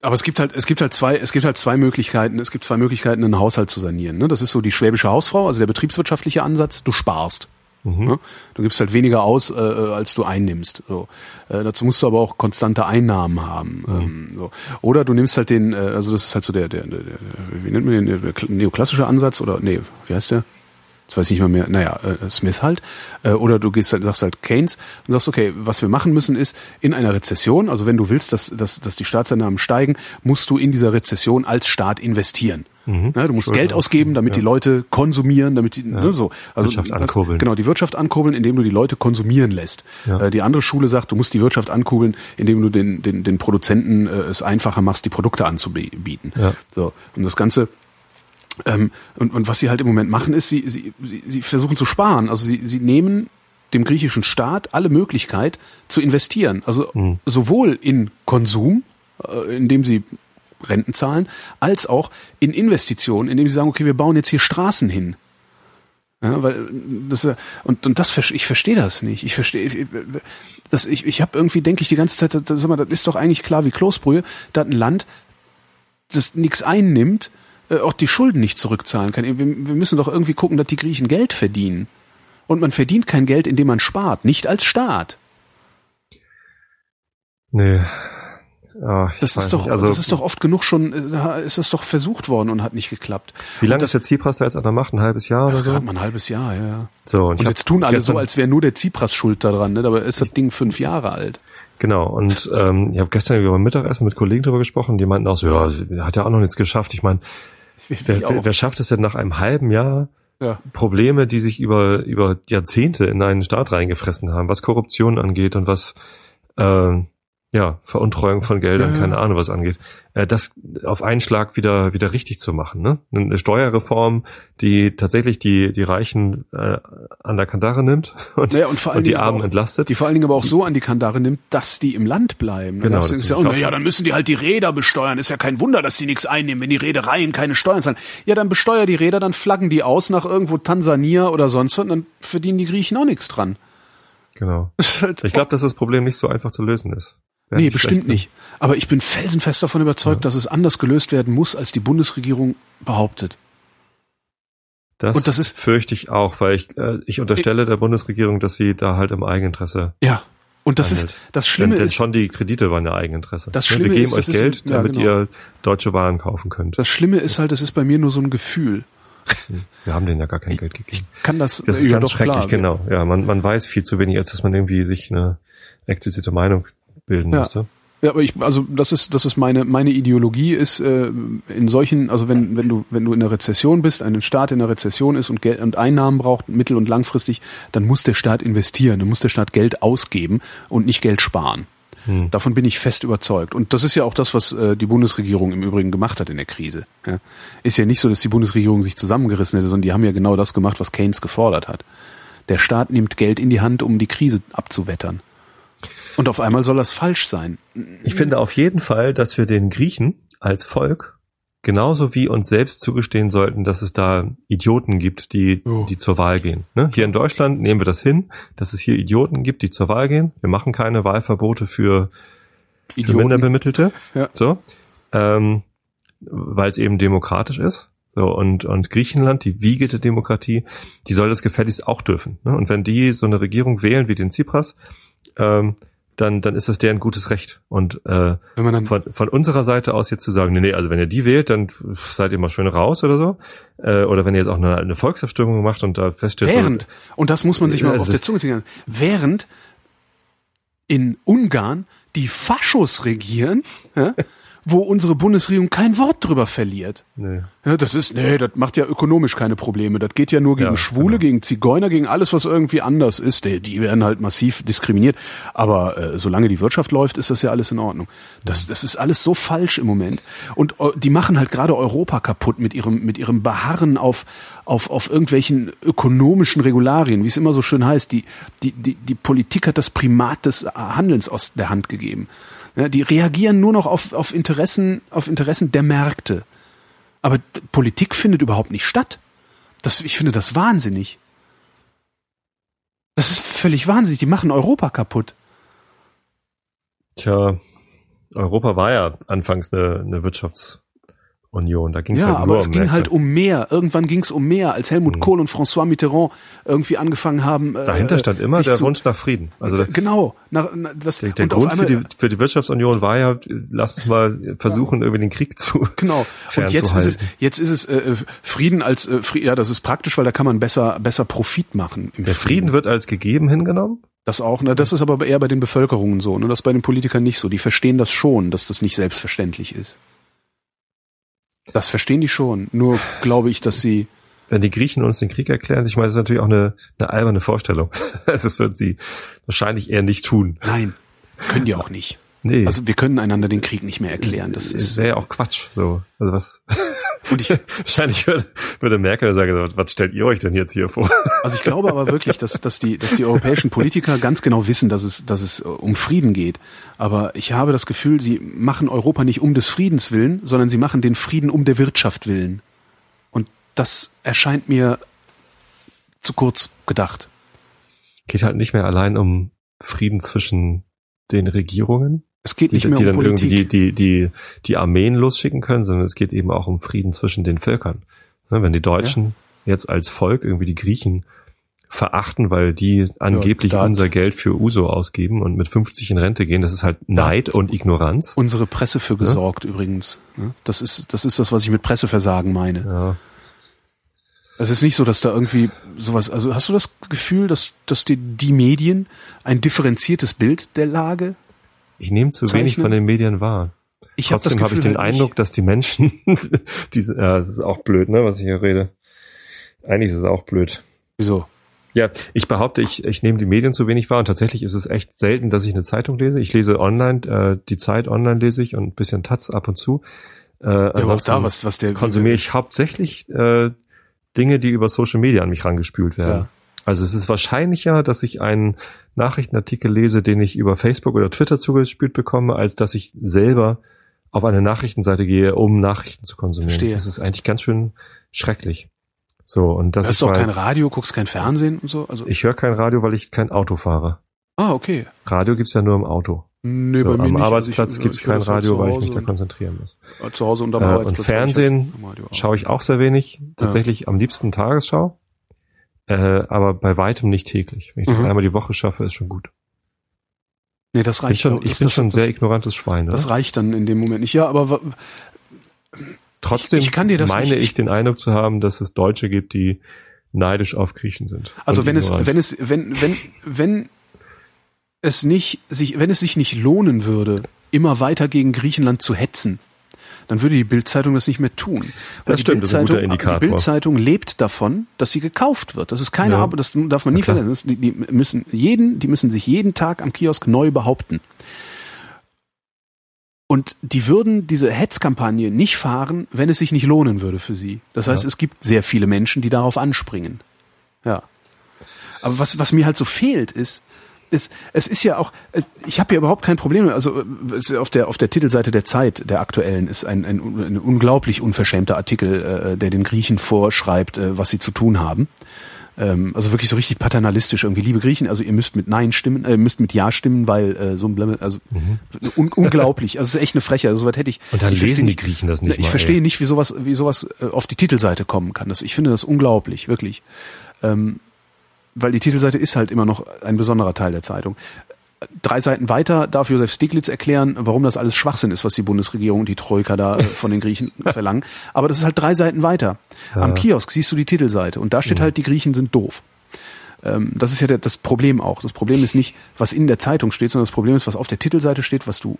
Aber es gibt halt, es gibt halt zwei, es gibt halt zwei Möglichkeiten. Es gibt zwei Möglichkeiten, einen Haushalt zu sanieren. Ne? Das ist so die schwäbische Hausfrau, also der betriebswirtschaftliche Ansatz. Du sparst. mhm. Ne? Du gibst halt weniger aus, äh, als du einnimmst. So. Äh, dazu musst du aber auch konstante Einnahmen haben. Ähm, so. Oder du nimmst halt den, äh, also das ist halt so der, der, der, der wie nennt man den, der kl- neoklassische Ansatz oder nee, wie heißt der? Das weiß ich nicht mal mehr. Naja, äh, Smith halt. Äh, oder du gehst halt, sagst halt Keynes und sagst, okay, was wir machen müssen ist, in einer Rezession, also wenn du willst, dass, dass, dass die Staatseinnahmen steigen, musst du in dieser Rezession als Staat investieren. Mhm. Ja, du musst Geld ausgeben, damit die Leute konsumieren, damit die, ne, so. Also Wirtschaft das, ankurbeln. Genau, die Wirtschaft ankurbeln, indem du die Leute konsumieren lässt. Ja. Äh, die andere Schule sagt, du musst die Wirtschaft ankurbeln, indem du den, den, den Produzenten äh, es einfacher machst, die Produkte anzubieten. Ja. So. Und das Ganze, ähm, und, und was sie halt im Moment machen, ist, sie, sie, sie, sie versuchen zu sparen. Also sie, sie nehmen dem griechischen Staat alle Möglichkeit zu investieren. Also Mhm. sowohl in Konsum, äh, indem sie Renten zahlen, als auch in Investitionen, indem sie sagen, okay, wir bauen jetzt hier Straßen hin. Ja, weil das äh, und und das ich verstehe das nicht. Ich verstehe das ich ich habe irgendwie denke ich die ganze Zeit, das, sag mal, das ist doch eigentlich klar wie Kloßbrühe, da hat ein Land das nichts einnimmt, äh, auch die Schulden nicht zurückzahlen kann. Wir, wir müssen doch irgendwie gucken, dass die Griechen Geld verdienen. Und man verdient kein Geld, indem man spart, nicht als Staat. nee. Ah, Das ist doch, nicht. also, das ist doch oft genug schon, äh, ist das doch versucht worden und hat nicht geklappt. wie lange ist der Tsipras da jetzt an der Macht? Ein halbes Jahr oder so? Gerade mal ein halbes Jahr, ja. ja. So, und, Und jetzt tun alle so, als wäre nur der Tsipras schuld daran, ne? Dabei ist das Ding fünf Jahre alt. Genau, und ähm, ich habe gestern über Mittagessen mit Kollegen drüber gesprochen, die meinten auch so, ja, hat ja auch noch nichts geschafft. Ich meine, wer, wer, wer schafft es denn nach einem halben Jahr, Ja. Probleme, die sich über, über Jahrzehnte in einen Staat reingefressen haben, was Korruption angeht und was äh, ja, Veruntreuung von Geldern, Ja, keine Ahnung, was angeht, äh, das auf einen Schlag wieder, wieder richtig zu machen. Ne? Eine Steuerreform, die tatsächlich die, die Reichen äh, an der Kandare nimmt und, Naja, und und die Armen auch- entlastet. Die vor allen Dingen aber auch so an die Kandare nimmt, dass die im Land bleiben. Genau, Dann das ist ja, auch, na ja, dann müssen die halt die Räder besteuern. Ist ja kein Wunder, dass sie nichts einnehmen, wenn die Reedereien keine Steuern zahlen. Ja, dann besteuer die Räder, dann flaggen die aus nach irgendwo Tansania oder sonst was und dann verdienen die Griechen auch nichts dran. Genau. Halt- Ich glaube, dass das Problem nicht so einfach zu lösen ist. Wäre Nee, bestimmt schlecht, ne? nicht. Aber ich bin felsenfest davon überzeugt, dass es anders gelöst werden muss, als die Bundesregierung behauptet. Das, Und das ist- fürchte ich auch, weil ich, äh, ich unterstelle der Bundesregierung, dass sie da halt im Eigeninteresse Ja. Und das handelt. ist, das Schlimme denn, denn ist, schon die Kredite waren ja Eigeninteresse. Das Ne, Schlimme Wir geben ist, euch das ist- Geld, ja, damit genau. ihr deutsche Waren kaufen könnt. das Schlimme ist halt, das ist bei mir nur so ein Gefühl. Wir haben denen ja gar kein Geld gegeben. Kann das, Das ist ja, ganz doch, schrecklich, klar. genau. Ja, man, man weiß viel zu wenig, als dass man irgendwie sich eine explizite Meinung bilden Ja. müsste. Ja, aber ich, also das ist, das ist meine, meine Ideologie ist äh, in solchen, also wenn, wenn du, wenn du in der Rezession bist, ein Staat in der Rezession ist und Geld und Einnahmen braucht, mittel- und langfristig, dann muss der Staat investieren, dann muss der Staat Geld ausgeben und nicht Geld sparen. Hm. Davon bin ich fest überzeugt. Und das ist ja auch das, was äh, die Bundesregierung im Übrigen gemacht hat in der Krise. Ja. Ist ja nicht so, dass die Bundesregierung sich zusammengerissen hätte, sondern die haben ja genau das gemacht, was Keynes gefordert hat. Der Staat nimmt Geld in die Hand, um die Krise abzuwettern. Und auf einmal soll das falsch sein. Ich finde auf jeden Fall, dass wir den Griechen als Volk genauso wie uns selbst zugestehen sollten, dass es da Idioten gibt, die, Jo. die zur Wahl gehen. Ne? Hier in Deutschland nehmen wir das hin, dass es hier Idioten gibt, die zur Wahl gehen. Wir machen keine Wahlverbote für, für Idioten. Minderbemittelte. Ja. So. Ähm, weil es eben demokratisch ist. So, und, und Griechenland, die Wiege der Demokratie, die soll das gefälligst auch dürfen. Ne? Und wenn die so eine Regierung wählen wie den Tsipras, ähm, dann, dann ist das deren gutes Recht. Und äh, Wenn man dann von, von unserer Seite aus jetzt zu sagen, nee, nee, also wenn ihr die wählt, dann seid ihr mal schön raus oder so. Äh, oder wenn ihr jetzt auch eine, eine Volksabstimmung macht und da feststellt, während, so, und das muss man sich mal auf der Zunge ziehen, während in Ungarn die Faschos regieren, ja, wo unsere Bundesregierung kein Wort drüber verliert. nee. Ja, das ist, nee, das macht ja ökonomisch keine Probleme. Das geht ja nur gegen Ja, Schwule, genau. gegen Zigeuner, gegen alles, was irgendwie anders ist. Die, die werden halt massiv diskriminiert. Aber äh, solange die Wirtschaft läuft, ist das ja alles in Ordnung. Das, das ist alles so falsch im Moment. Und äh, die machen halt gerade Europa kaputt mit ihrem, mit ihrem Beharren auf, auf, auf irgendwelchen ökonomischen Regularien, wie es immer so schön heißt. Die, die, die, die Politik hat das Primat des Handelns aus der Hand gegeben. Ja, die reagieren nur noch auf, auf Interessen, auf Interessen der Märkte. Aber Politik findet überhaupt nicht statt. Das, ich finde das wahnsinnig. Das ist völlig wahnsinnig. Die machen Europa kaputt. Tja, Europa war ja anfangs eine, eine Wirtschaftsunion. Da ging es Ja, halt aber es um ging Märkte. halt um mehr. Irgendwann ging es um mehr, als Helmut Mhm. Kohl und François Mitterrand irgendwie angefangen haben. äh, Dahinter stand immer der Wunsch nach Frieden. Also Genau. Nach, na, das, der, der Grund für einmal- die, für die Wirtschaftsunion war ja, lass uns mal versuchen, irgendwie den Krieg zu. Genau. Und jetzt ist es, jetzt ist es äh, Frieden als äh, Frieden, ja, das ist praktisch, weil da kann man besser, besser Profit machen. Der Frieden wird als gegeben hingenommen. Das auch, ne? Das ist aber eher bei den Bevölkerungen so, ne? Das ist bei den Politikern nicht so. Die verstehen das schon, dass das nicht selbstverständlich ist. Das verstehen die schon. Nur glaube ich, dass sie, Wenn die Griechen uns den Krieg erklären, ich meine, das ist natürlich auch eine, eine alberne Vorstellung. Also Das würden sie wahrscheinlich eher nicht tun. nein, können die auch nicht. Nee, Also wir können einander den Krieg nicht mehr erklären. Das das ist, wäre ja auch Quatsch. So, also was? Und ich, wahrscheinlich würde, würde Merkel sagen, was- stellt ihr euch denn jetzt hier vor? also ich glaube aber wirklich, dass, dass die, dass die europäischen Politiker ganz genau wissen, dass es, dass es äh, um Frieden geht. Aber ich habe das Gefühl, sie machen Europa nicht um des Friedens willen, sondern sie machen den Frieden um der Wirtschaft willen. Und das erscheint mir zu kurz gedacht. Geht halt nicht mehr allein um Frieden zwischen den Regierungen, Es geht die, nicht mehr die um dann Politik. irgendwie die, die, die, die Armeen losschicken können, sondern es geht eben auch um Frieden zwischen den Völkern. Ne, wenn die Deutschen jetzt als Volk irgendwie die Griechen verachten, weil die angeblich hat- unser Geld für Uso ausgeben und mit 50 in Rente gehen, das ist halt Neid und Ignoranz. Unsere Presse für gesorgt übrigens. ne? Das ist, das ist das, was ich mit Presseversagen meine. Ja. Es ist nicht so, dass da irgendwie sowas, also hast du das Gefühl, dass, dass die, die Medien ein differenziertes Bild der Lage? Ich nehme zu Zeichnen? wenig von den Medien wahr. Ich hab Trotzdem habe ich den halt Eindruck, dass die Menschen, diese, ja, es ist auch blöd, ne, was ich hier rede. Eigentlich ist es auch blöd. Wieso? Ja, ich behaupte, ich, ich nehme die Medien zu wenig wahr und tatsächlich ist es echt selten, dass ich eine Zeitung lese. Ich lese online, äh, die Zeit online lese ich und ein bisschen Taz ab und zu. Äh, Ja, aber auch da, was, was der konsumiere ich hauptsächlich äh, Dinge, die über Social Media an mich rangespült werden. Ja. Also es ist wahrscheinlicher, dass ich einen Nachrichtenartikel lese, den ich über Facebook oder Twitter zugespielt bekomme, als dass ich selber auf eine Nachrichtenseite gehe, um Nachrichten zu konsumieren. Verstehe. Das ist eigentlich ganz schön schrecklich. So, und das Hörst ist du auch kein Radio, guckst kein Fernsehen und so? Also, ich höre kein Radio, weil ich kein Auto fahre. ah, okay. Radio gibt's ja nur im Auto. Nee, so, bei mir am nicht. Arbeitsplatz Also ich- gibt's ich kein halt Radio, zu weil ich mich da konzentrieren muss. und- Zu Hause und am Äh, und Arbeitsplatz. Fernsehen am Radio auch. Schaue ich auch sehr wenig. Tatsächlich am liebsten Tagesschau. Äh, aber bei weitem nicht täglich. Wenn ich das Mhm. einmal die Woche schaffe, ist schon gut. Nee, das Ich bin reicht schon, ich das, bin das, schon ein das, sehr ignorantes Schwein. Oder? Das reicht dann in dem Moment nicht. Ja, aber Trotzdem ich- ich kann dir das meine nicht- ich, den Eindruck zu haben, dass es Deutsche gibt, die neidisch auf Griechen sind. Also wenn es, ignorant. wenn es, wenn, wenn, wenn es nicht sich, wenn es sich nicht lohnen würde, immer weiter gegen Griechenland zu hetzen, dann würde die Bildzeitung das nicht mehr tun. Weil Das die stimmt, das ist ein guter Bild-Zeitung- Indikator. Die Bildzeitung lebt davon, dass sie gekauft wird. Das ist keine Ja. Arbeit, das darf man nie vergessen. Die, die müssen jeden, die müssen sich jeden Tag am Kiosk neu behaupten. Und die würden diese Hetzkampagne nicht fahren, wenn es sich nicht lohnen würde für sie. Das heißt, Ja. es gibt sehr viele Menschen, die darauf anspringen. Ja. Aber was, was mir halt so fehlt, ist, ist, es ist ja auch, äh, ich habe ja überhaupt kein Problem, also äh, es auf der auf der Titelseite der Zeit, der aktuellen, ist ein, ein, ein unglaublich unverschämter Artikel, äh, der den Griechen vorschreibt, äh, was sie zu tun haben. Ähm, also wirklich so richtig paternalistisch irgendwie, liebe Griechen, also ihr müsst mit Nein stimmen, äh, müsst mit Ja stimmen, weil äh, so ein Blemme, also un unglaublich, also es ist echt eine Frechheit, also was hätte ich. Mhm. Und dann ich lesen die nicht- Griechen das nicht Ich mal, verstehe ey. nicht, wie sowas, wie sowas äh, auf die Titelseite kommen kann. Das, ich finde das unglaublich, wirklich. Ähm, weil die Titelseite ist halt immer noch ein besonderer Teil der Zeitung. drei Seiten weiter darf Josef Stiglitz erklären, warum das alles Schwachsinn ist, was die Bundesregierung und die Troika da äh, von den Griechen verlangen. Aber das ist halt drei Seiten weiter. Am Kiosk siehst du die Titelseite und da steht halt, die Griechen sind doof. Ähm, das ist ja das Problem auch. Das Problem ist nicht, was in der Zeitung steht, sondern das Problem ist, was auf der Titelseite steht, was du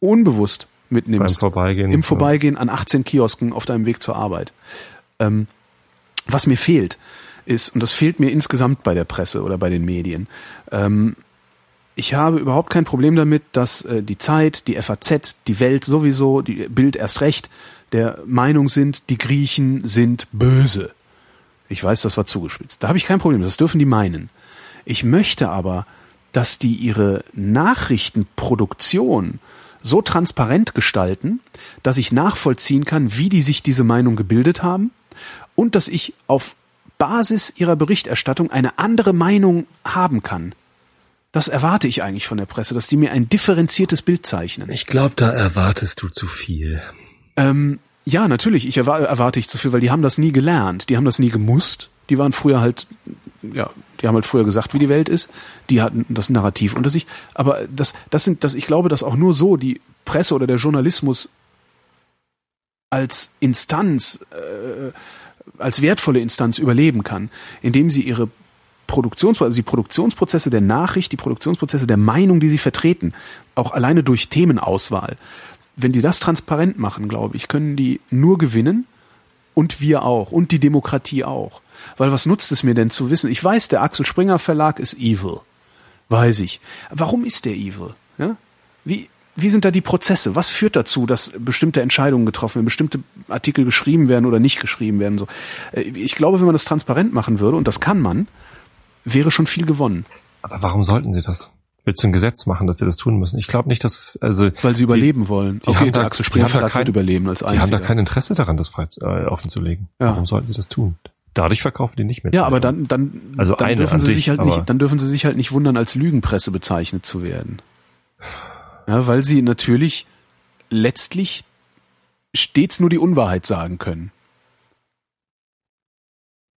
unbewusst mitnimmst. Beim Vorbeigehen. Im Vorbeigehen an 18 Kiosken auf deinem Weg zur Arbeit. Ähm, was mir fehlt, ist, und das fehlt mir insgesamt bei der Presse oder bei den Medien, ähm, ich habe überhaupt kein Problem damit, dass äh, die Zeit, die FAZ, die Welt sowieso, die Bild erst recht, der Meinung sind, die Griechen sind böse. Ich weiß, das war zugespitzt. Da habe ich kein Problem, das dürfen die meinen. Ich möchte aber, dass die ihre Nachrichtenproduktion so transparent gestalten, dass ich nachvollziehen kann, wie die sich diese Meinung gebildet haben und dass ich auf Basis ihrer Berichterstattung eine andere Meinung haben kann. Das erwarte ich eigentlich von der Presse, dass die mir ein differenziertes Bild zeichnen. Ich glaube, da erwartest du zu viel. Ähm, ja, natürlich, ich erwar erwarte ich zu viel, weil die haben das nie gelernt, die haben das nie gemusst. Die waren früher halt, ja, die haben halt früher gesagt, wie die Welt ist. Die hatten das Narrativ unter sich. Aber das, das sind, das, ich glaube, dass auch nur so die Presse oder der Journalismus als Instanz, äh, als wertvolle Instanz überleben kann, indem sie ihre Produktions, also die Produktionsprozesse der Nachricht, die Produktionsprozesse der Meinung, die sie vertreten, auch alleine durch Themenauswahl. Wenn die das transparent machen, glaube ich, können die nur gewinnen und wir auch und die Demokratie auch. Weil was nutzt es mir denn zu wissen? Ich weiß, der Axel Springer Verlag ist evil. Weiß ich. Warum ist der evil? Ja? Wie, wie sind da die Prozesse? Was führt dazu, dass bestimmte Entscheidungen getroffen werden, bestimmte Artikel geschrieben werden oder nicht geschrieben werden? So. Äh, ich glaube, wenn man das transparent machen würde, und das kann man, wäre schon viel gewonnen. Aber warum sollten sie das? Willst du ein Gesetz machen, dass sie das tun müssen? Ich glaube nicht, dass also weil sie überleben die, wollen. Die okay, haben der da, Axel Springer kein, überleben als einziger. Die haben da kein Interesse daran, das frei, äh, offen zu legen. Ja. Warum sollten sie das tun? Dadurch verkaufen die nicht mehr. Ja, aber dann dann also dann dürfen sie sich halt nicht dann dürfen sie sich halt nicht wundern, als Lügenpresse bezeichnet zu werden. Ja, weil sie natürlich letztlich stets nur die Unwahrheit sagen können.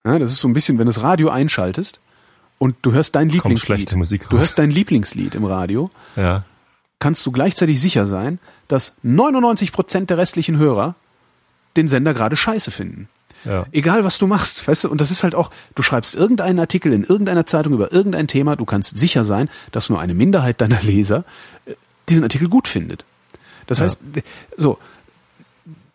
Ja, das ist so ein bisschen, wenn du das Radio einschaltest und du hörst dein Lieblingslied. Du hörst dein Lieblingslied im Radio. Ja. Kannst du gleichzeitig sicher sein, dass 99 Prozent der restlichen Hörer den Sender gerade scheiße finden. Ja. Egal was du machst, weißt du, und das ist halt auch, du schreibst irgendeinen Artikel in irgendeiner Zeitung über irgendein Thema, du kannst sicher sein, dass nur eine Minderheit deiner Leser äh, diesen Artikel gut findet. Das ja. heißt, so,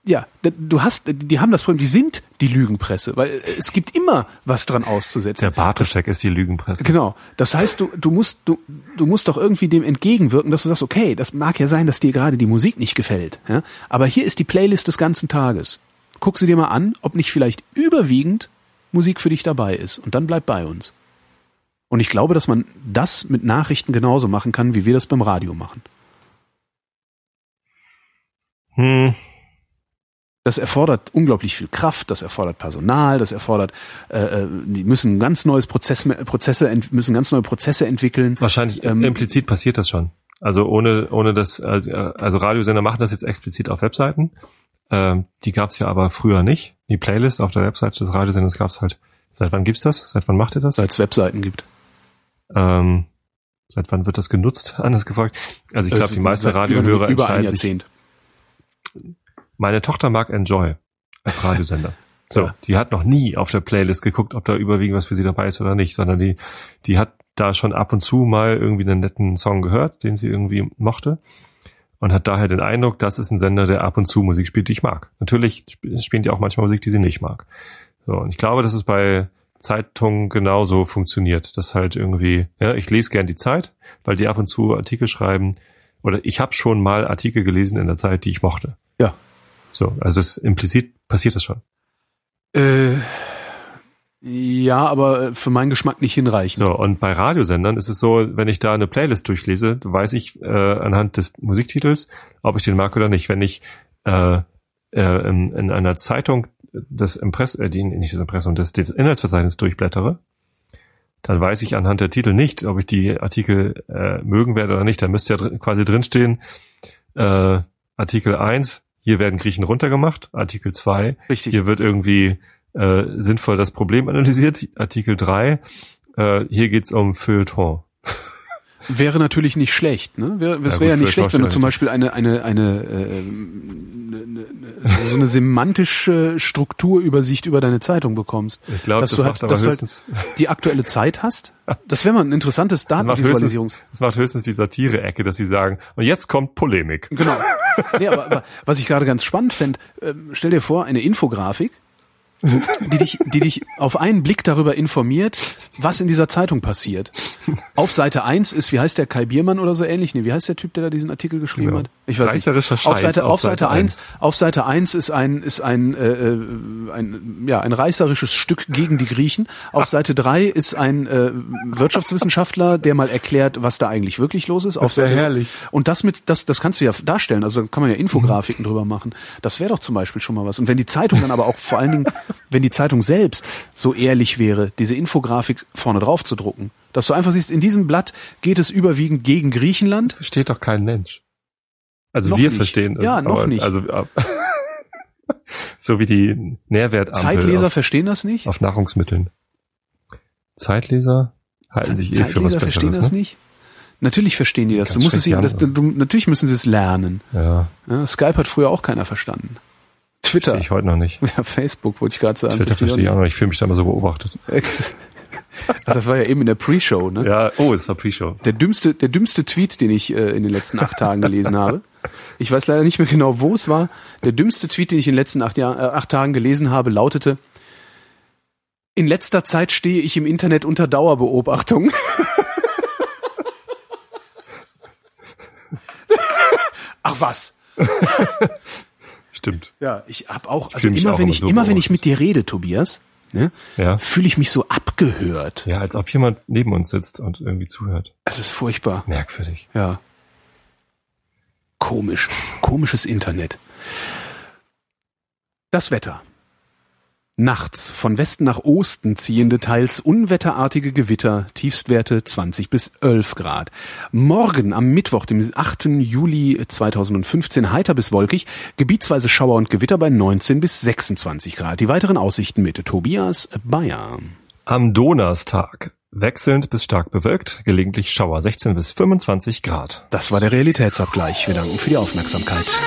ja, du hast, die haben das Problem, die sind die Lügenpresse, weil es gibt immer was dran auszusetzen. Der Bartoschek ist die Lügenpresse. Genau. Das heißt, du, du musst, du, du musst doch irgendwie dem entgegenwirken, dass du sagst, okay, das mag ja sein, dass dir gerade die Musik nicht gefällt, ja, aber hier ist die Playlist des ganzen Tages. Guck sie dir mal an, ob nicht vielleicht überwiegend Musik für dich dabei ist und dann bleib bei uns. Und ich glaube, dass man das mit Nachrichten genauso machen kann, wie wir das beim Radio machen. Hm. Das erfordert unglaublich viel Kraft, das erfordert Personal, das erfordert, äh, äh die müssen ganz neues Prozess, Prozesse, müssen ganz neue Prozesse entwickeln. Wahrscheinlich ähm, implizit passiert das schon. Also ohne, ohne das, also Radiosender machen das jetzt explizit auf Webseiten. Ähm, die gab es ja aber früher nicht. Die Playlist auf der Webseite des Radiosenders gab es halt. Seit wann gibt's das? Seit wann macht ihr das? Seit es Webseiten gibt. Ähm, seit wann wird das genutzt? Anders gefragt. Also ich glaube, die meisten Radiohörer über, über ein Jahrzehnt. Sich, meine Tochter mag Enjoy als Radiosender. So, die hat noch nie auf der Playlist geguckt, ob da überwiegend was für sie dabei ist oder nicht, sondern die, die hat da schon ab und zu mal irgendwie einen netten Song gehört, den sie irgendwie mochte und hat daher den Eindruck, das ist ein Sender, der ab und zu Musik spielt, die ich mag. Natürlich spielen die auch manchmal Musik, die sie nicht mag. So, und ich glaube, dass es bei Zeitungen genauso funktioniert, dass halt irgendwie, ja, ich lese gern die Zeit, weil die ab und zu Artikel schreiben, oder ich habe schon mal Artikel gelesen in der Zeit, die ich mochte. Ja. So, also es implizit passiert das schon. Äh, ja, aber für meinen Geschmack nicht hinreichend. So, und bei Radiosendern ist es so, wenn ich da eine Playlist durchlese, weiß ich äh, anhand des Musiktitels, ob ich den mag oder nicht. Wenn ich äh, äh, in, in einer Zeitung das Impress, äh, die, nicht das Impressum, das, das Inhaltsverzeichnis durchblättere, dann weiß ich anhand der Titel nicht, ob ich die Artikel äh, mögen werde oder nicht. Da müsste ja dr quasi drinstehen, äh, Artikel 1 hier werden Griechen runtergemacht, Artikel 2. Richtig. Hier wird irgendwie äh, sinnvoll das Problem analysiert, Artikel 3. Äh, hier geht's um Feuilleton. Wäre natürlich nicht schlecht, ne? Wäre, es Ja, wäre ja nicht schlecht, wenn du zum Beispiel eine, eine, eine, äh, ne- ne- ne- so eine semantische Strukturübersicht über deine Zeitung bekommst. Ich glaube, dass das du macht halt, aber dass du halt die aktuelle Zeit hast. Das wäre mal ein interessantes das macht höchstens, Datenvisualisierungs. das macht höchstens die Satire-Ecke, dass sie sagen, und jetzt kommt Polemik. Genau. Nee, aber, aber was ich gerade ganz spannend fände, ähm, stell dir vor, eine Infografik, die dich, die dich auf einen Blick darüber informiert, was in dieser Zeitung passiert. Auf Seite 1 ist, wie heißt der Kai Biermann oder so ähnlich? Nee, wie heißt der Typ, der da diesen Artikel geschrieben Genau. hat? Ich weiß nicht. Auf Seite, auf auf Seite Seite 1, auf Seite 1 ist ein, ist ein, äh, äh, ein, ja, ein reißerisches Stück gegen die Griechen. Auf Seite 3 ist ein äh, Wirtschaftswissenschaftler, der mal erklärt, was da eigentlich wirklich los ist. Auf Seite, herrlich. und das mit, das, das kannst du ja darstellen. Also kann man ja Infografiken drüber machen. Das wäre doch zum Beispiel schon mal was. Und wenn die Zeitung dann aber auch vor allen Dingen, wenn die Zeitung selbst so ehrlich wäre, diese Infografik vorne drauf zu drucken, dass du einfach siehst, in diesem Blatt geht es überwiegend gegen Griechenland. Das versteht doch kein Mensch. Also Noch wir nicht. verstehen es. Ja, noch aber, nicht. Also, äh, so wie die Nährwertampel Zeitleser auf, verstehen das nicht. auf Nahrungsmitteln. Zeitleser halten sich eh für was Zeitleser verstehen das ne? nicht. Natürlich verstehen die das. Ganz Du musst es ihnen, das, du, natürlich müssen sie es lernen. Ja, Ja, Skype hat früher auch keiner verstanden. Twitter. ich heute noch nicht. Ja, Facebook wollte ich gerade sagen. Twitter Verstehe ich auch noch. Ich fühle mich da immer so beobachtet. das war ja eben in der Pre-Show, ne? Ja, oh, es war Pre-Show. Der dümmste, der dümmste Tweet, den ich äh, in den letzten acht Tagen gelesen habe. Ich weiß leider nicht mehr genau, wo es war. Der dümmste Tweet, den ich in den letzten acht, Jahr, äh, acht Tagen gelesen habe, lautete: In letzter Zeit stehe ich im Internet unter Dauerbeobachtung. Ach was? Stimmt. Ja, ich habe auch, also fühl mich immer auch wenn ich so immer wenn ich mit dir rede, Tobias, ne, Ja. fühle ich mich so abgehört. Ja, als ob jemand neben uns sitzt und irgendwie zuhört. Es ist furchtbar. Merkwürdig. Ja. Komisch. Komisches Internet. Das Wetter. Nachts von Westen nach Osten ziehende, teils unwetterartige Gewitter, Tiefstwerte 20 bis 11 Grad. Morgen am Mittwoch, dem 8. Juli 2015, heiter bis wolkig, gebietsweise Schauer und Gewitter bei 19 bis 26 Grad. Die weiteren Aussichten mit Tobias Bayer. Am Donnerstag wechselnd bis stark bewölkt, gelegentlich Schauer 16 bis 25 Grad. Das war der Realitätsabgleich. Wir danken für die Aufmerksamkeit.